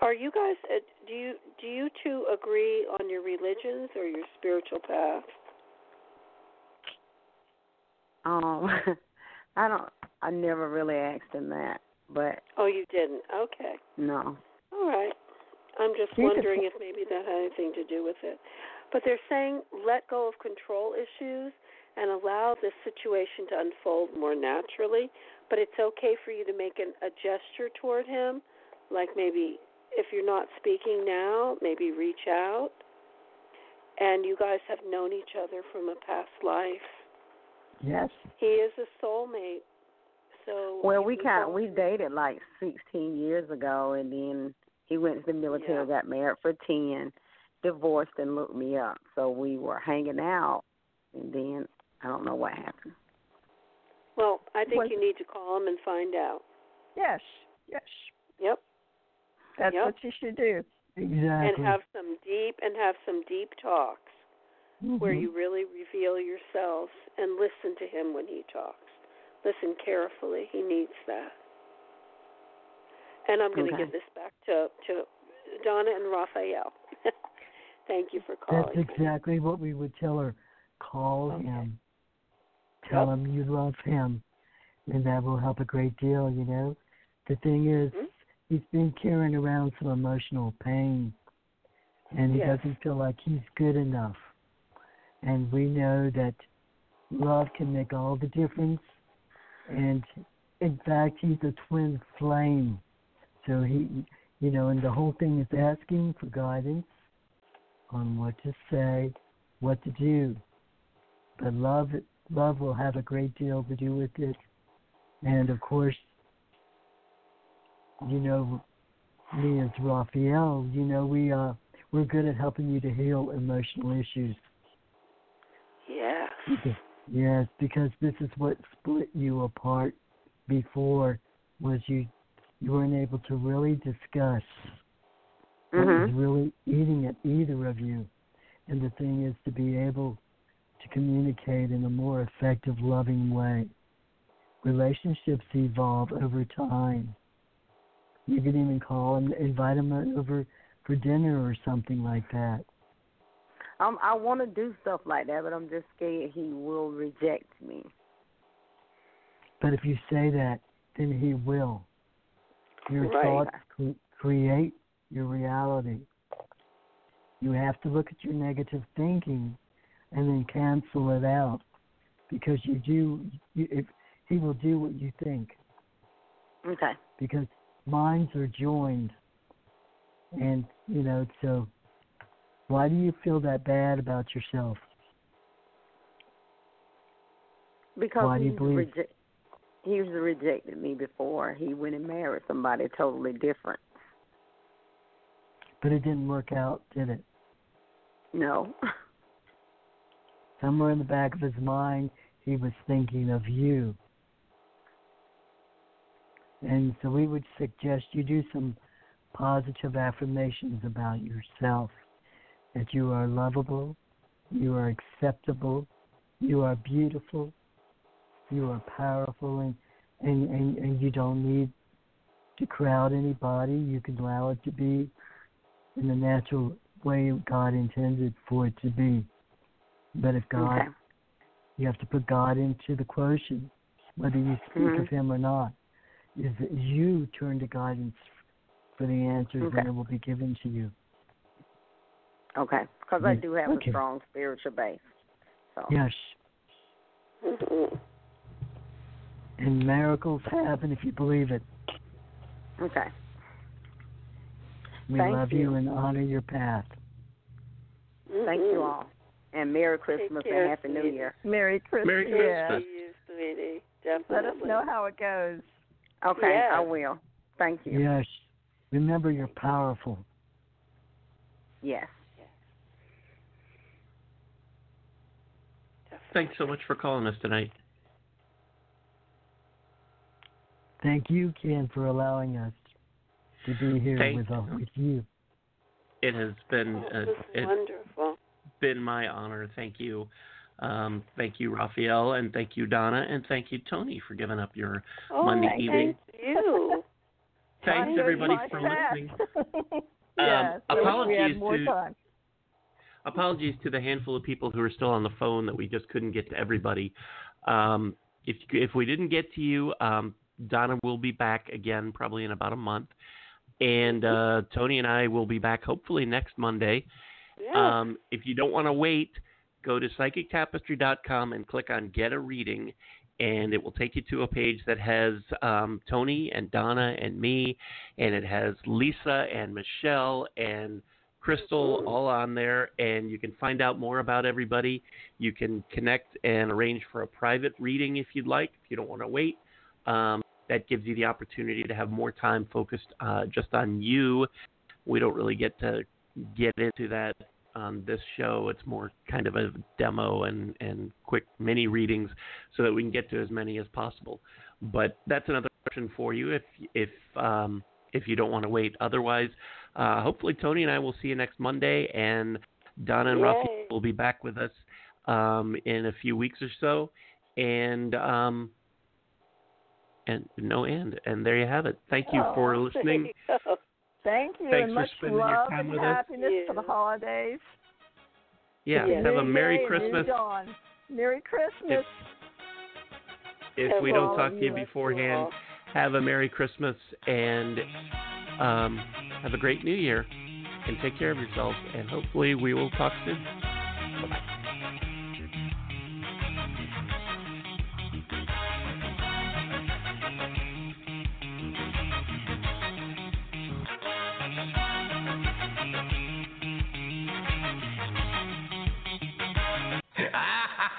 Are you guys? uh, Do you do you two agree on your religions or your spiritual path? Um I don't I never really asked him that, but Oh, you didn't. Okay. no. All right. I'm just wondering if maybe that had anything to do with it. But they're saying let go of control issues and allow this situation to unfold more naturally. But it's okay for you to make an, a gesture toward him, like maybe if you're not speaking now, maybe reach out. And you guys have known each other from a past life. Yes. He is a soulmate. So Well, we kind we dated like 16 years ago, and then he went to the military, Yeah. got married for 10, divorced, and looked me up. So we were hanging out, and then I don't know what happened. Well, I think Was- you need to call him and find out. Yes. Yes. Yep. That's Yep. what you should do. Exactly. and have some deep and have some deep talks where Mhm. you really reveal yourself and listen to him when he talks. Listen carefully. He needs that. And I'm going to Okay. give this back to to Donna and Raphael. Thank you for calling. That's exactly what we would tell her. Call Okay. him. Tell him you love him. And that will help a great deal, you know. The thing is, Mhm. he's been carrying around some emotional pain. And he Yes. doesn't feel like he's good enough. And we know that love can make all the difference. And in fact, he's a twin flame. So he, you know, and the whole thing is asking for guidance on what to say, what to do. But love, love will have a great deal to do with it. And of course, you know, me as Raphael, you know, we uh, we're good at helping you to heal emotional issues. Yes. Yes, because this is what split you apart before was you you weren't able to really discuss what was really eating at either of you. And the thing is to be able to communicate in a more effective, loving way. Relationships evolve over time. You can even call and invite them over for dinner or something like that. Um, I want to do stuff like that, but I'm just scared he will reject me. But if you say that, then he will. Your Right. thoughts cre- create your reality. You have to look at your negative thinking and then cancel it out because you do you, if he will do what you think Okay. because minds are joined and you know so why do you feel that bad about yourself Because Why do you believe- he's rejected me before. He went and married somebody totally different. but it didn't work out did it No. somewhere in the back of his mind he was thinking of you and so we would suggest you do some positive affirmations about yourself that you are lovable you are acceptable you are beautiful you are powerful and and and, and you don't need to crowd anybody you can allow it to be in the natural way god intended for it to be but if god Okay. you have to put God into the quotient, whether you speak Mhm. of Him or not. Is that you turn to guidance for the answers, Okay. and it will be given to you. Okay. Because I do have okay. a strong spiritual base. So. Yes, Mhm. and miracles happen if you believe it. Okay. We Thank love you. and honor your path. Thank you all. And Merry Christmas care, and Happy New. Year. Merry Christmas. Merry Christmas. To you, sweetie. Definitely. Let us know how it goes. Okay, Yes. I will. Thank you. Yes, remember you're powerful. Yes. Thanks so much for calling us tonight. Thank you, Ken, for allowing us to be here Thank with uh, with you. It has been Oh, uh, this wonderful. been my honor. Thank you. Um, thank you, Raphael, and thank you, Donna, and thank you, Toni, for giving up your Oh, Monday thank evening. you. Thanks, Time goes everybody, for fast. listening. yes. I wish we apologies had more to- time. apologies to the handful of people who are still on the phone that we just couldn't get to everybody. Um, if if we didn't get to you, um, Donna will be back again probably in about a month, and uh, Toni and I will be back hopefully next Monday. Yeah. Um, if you don't want to wait, go to psychictapestry.com and click on Get a Reading, and it will take you to a page that has um, Toni and Donna and me, and it has Lisa and Michelle and Crystal all on there, and you can find out more about everybody. You can connect and arrange for a private reading if you'd like, if you don't want to wait. Um, that gives you the opportunity to have more time focused uh, just on you. We don't really get to get into that on this show. It's more kind of a demo and, and quick mini readings so that we can get to as many as possible. But that's another option for you if if um, if you don't want to wait. Otherwise, uh, hopefully Toni and I will see you next Monday, and Donna and Yay. Rafi will be back with us um, in a few weeks or so. And um, and no end. And there you have it. Thank you for Oh, listening. You. Thank you, Thanks and for much spending your love time and with us. happiness for the holidays. Yeah, Yes. have a Merry day, Christmas. Merry Christmas. If we don't talk to you you beforehand, well. have a Merry Christmas and um, have a great New Year. And take care of yourselves. And hopefully, we will talk soon.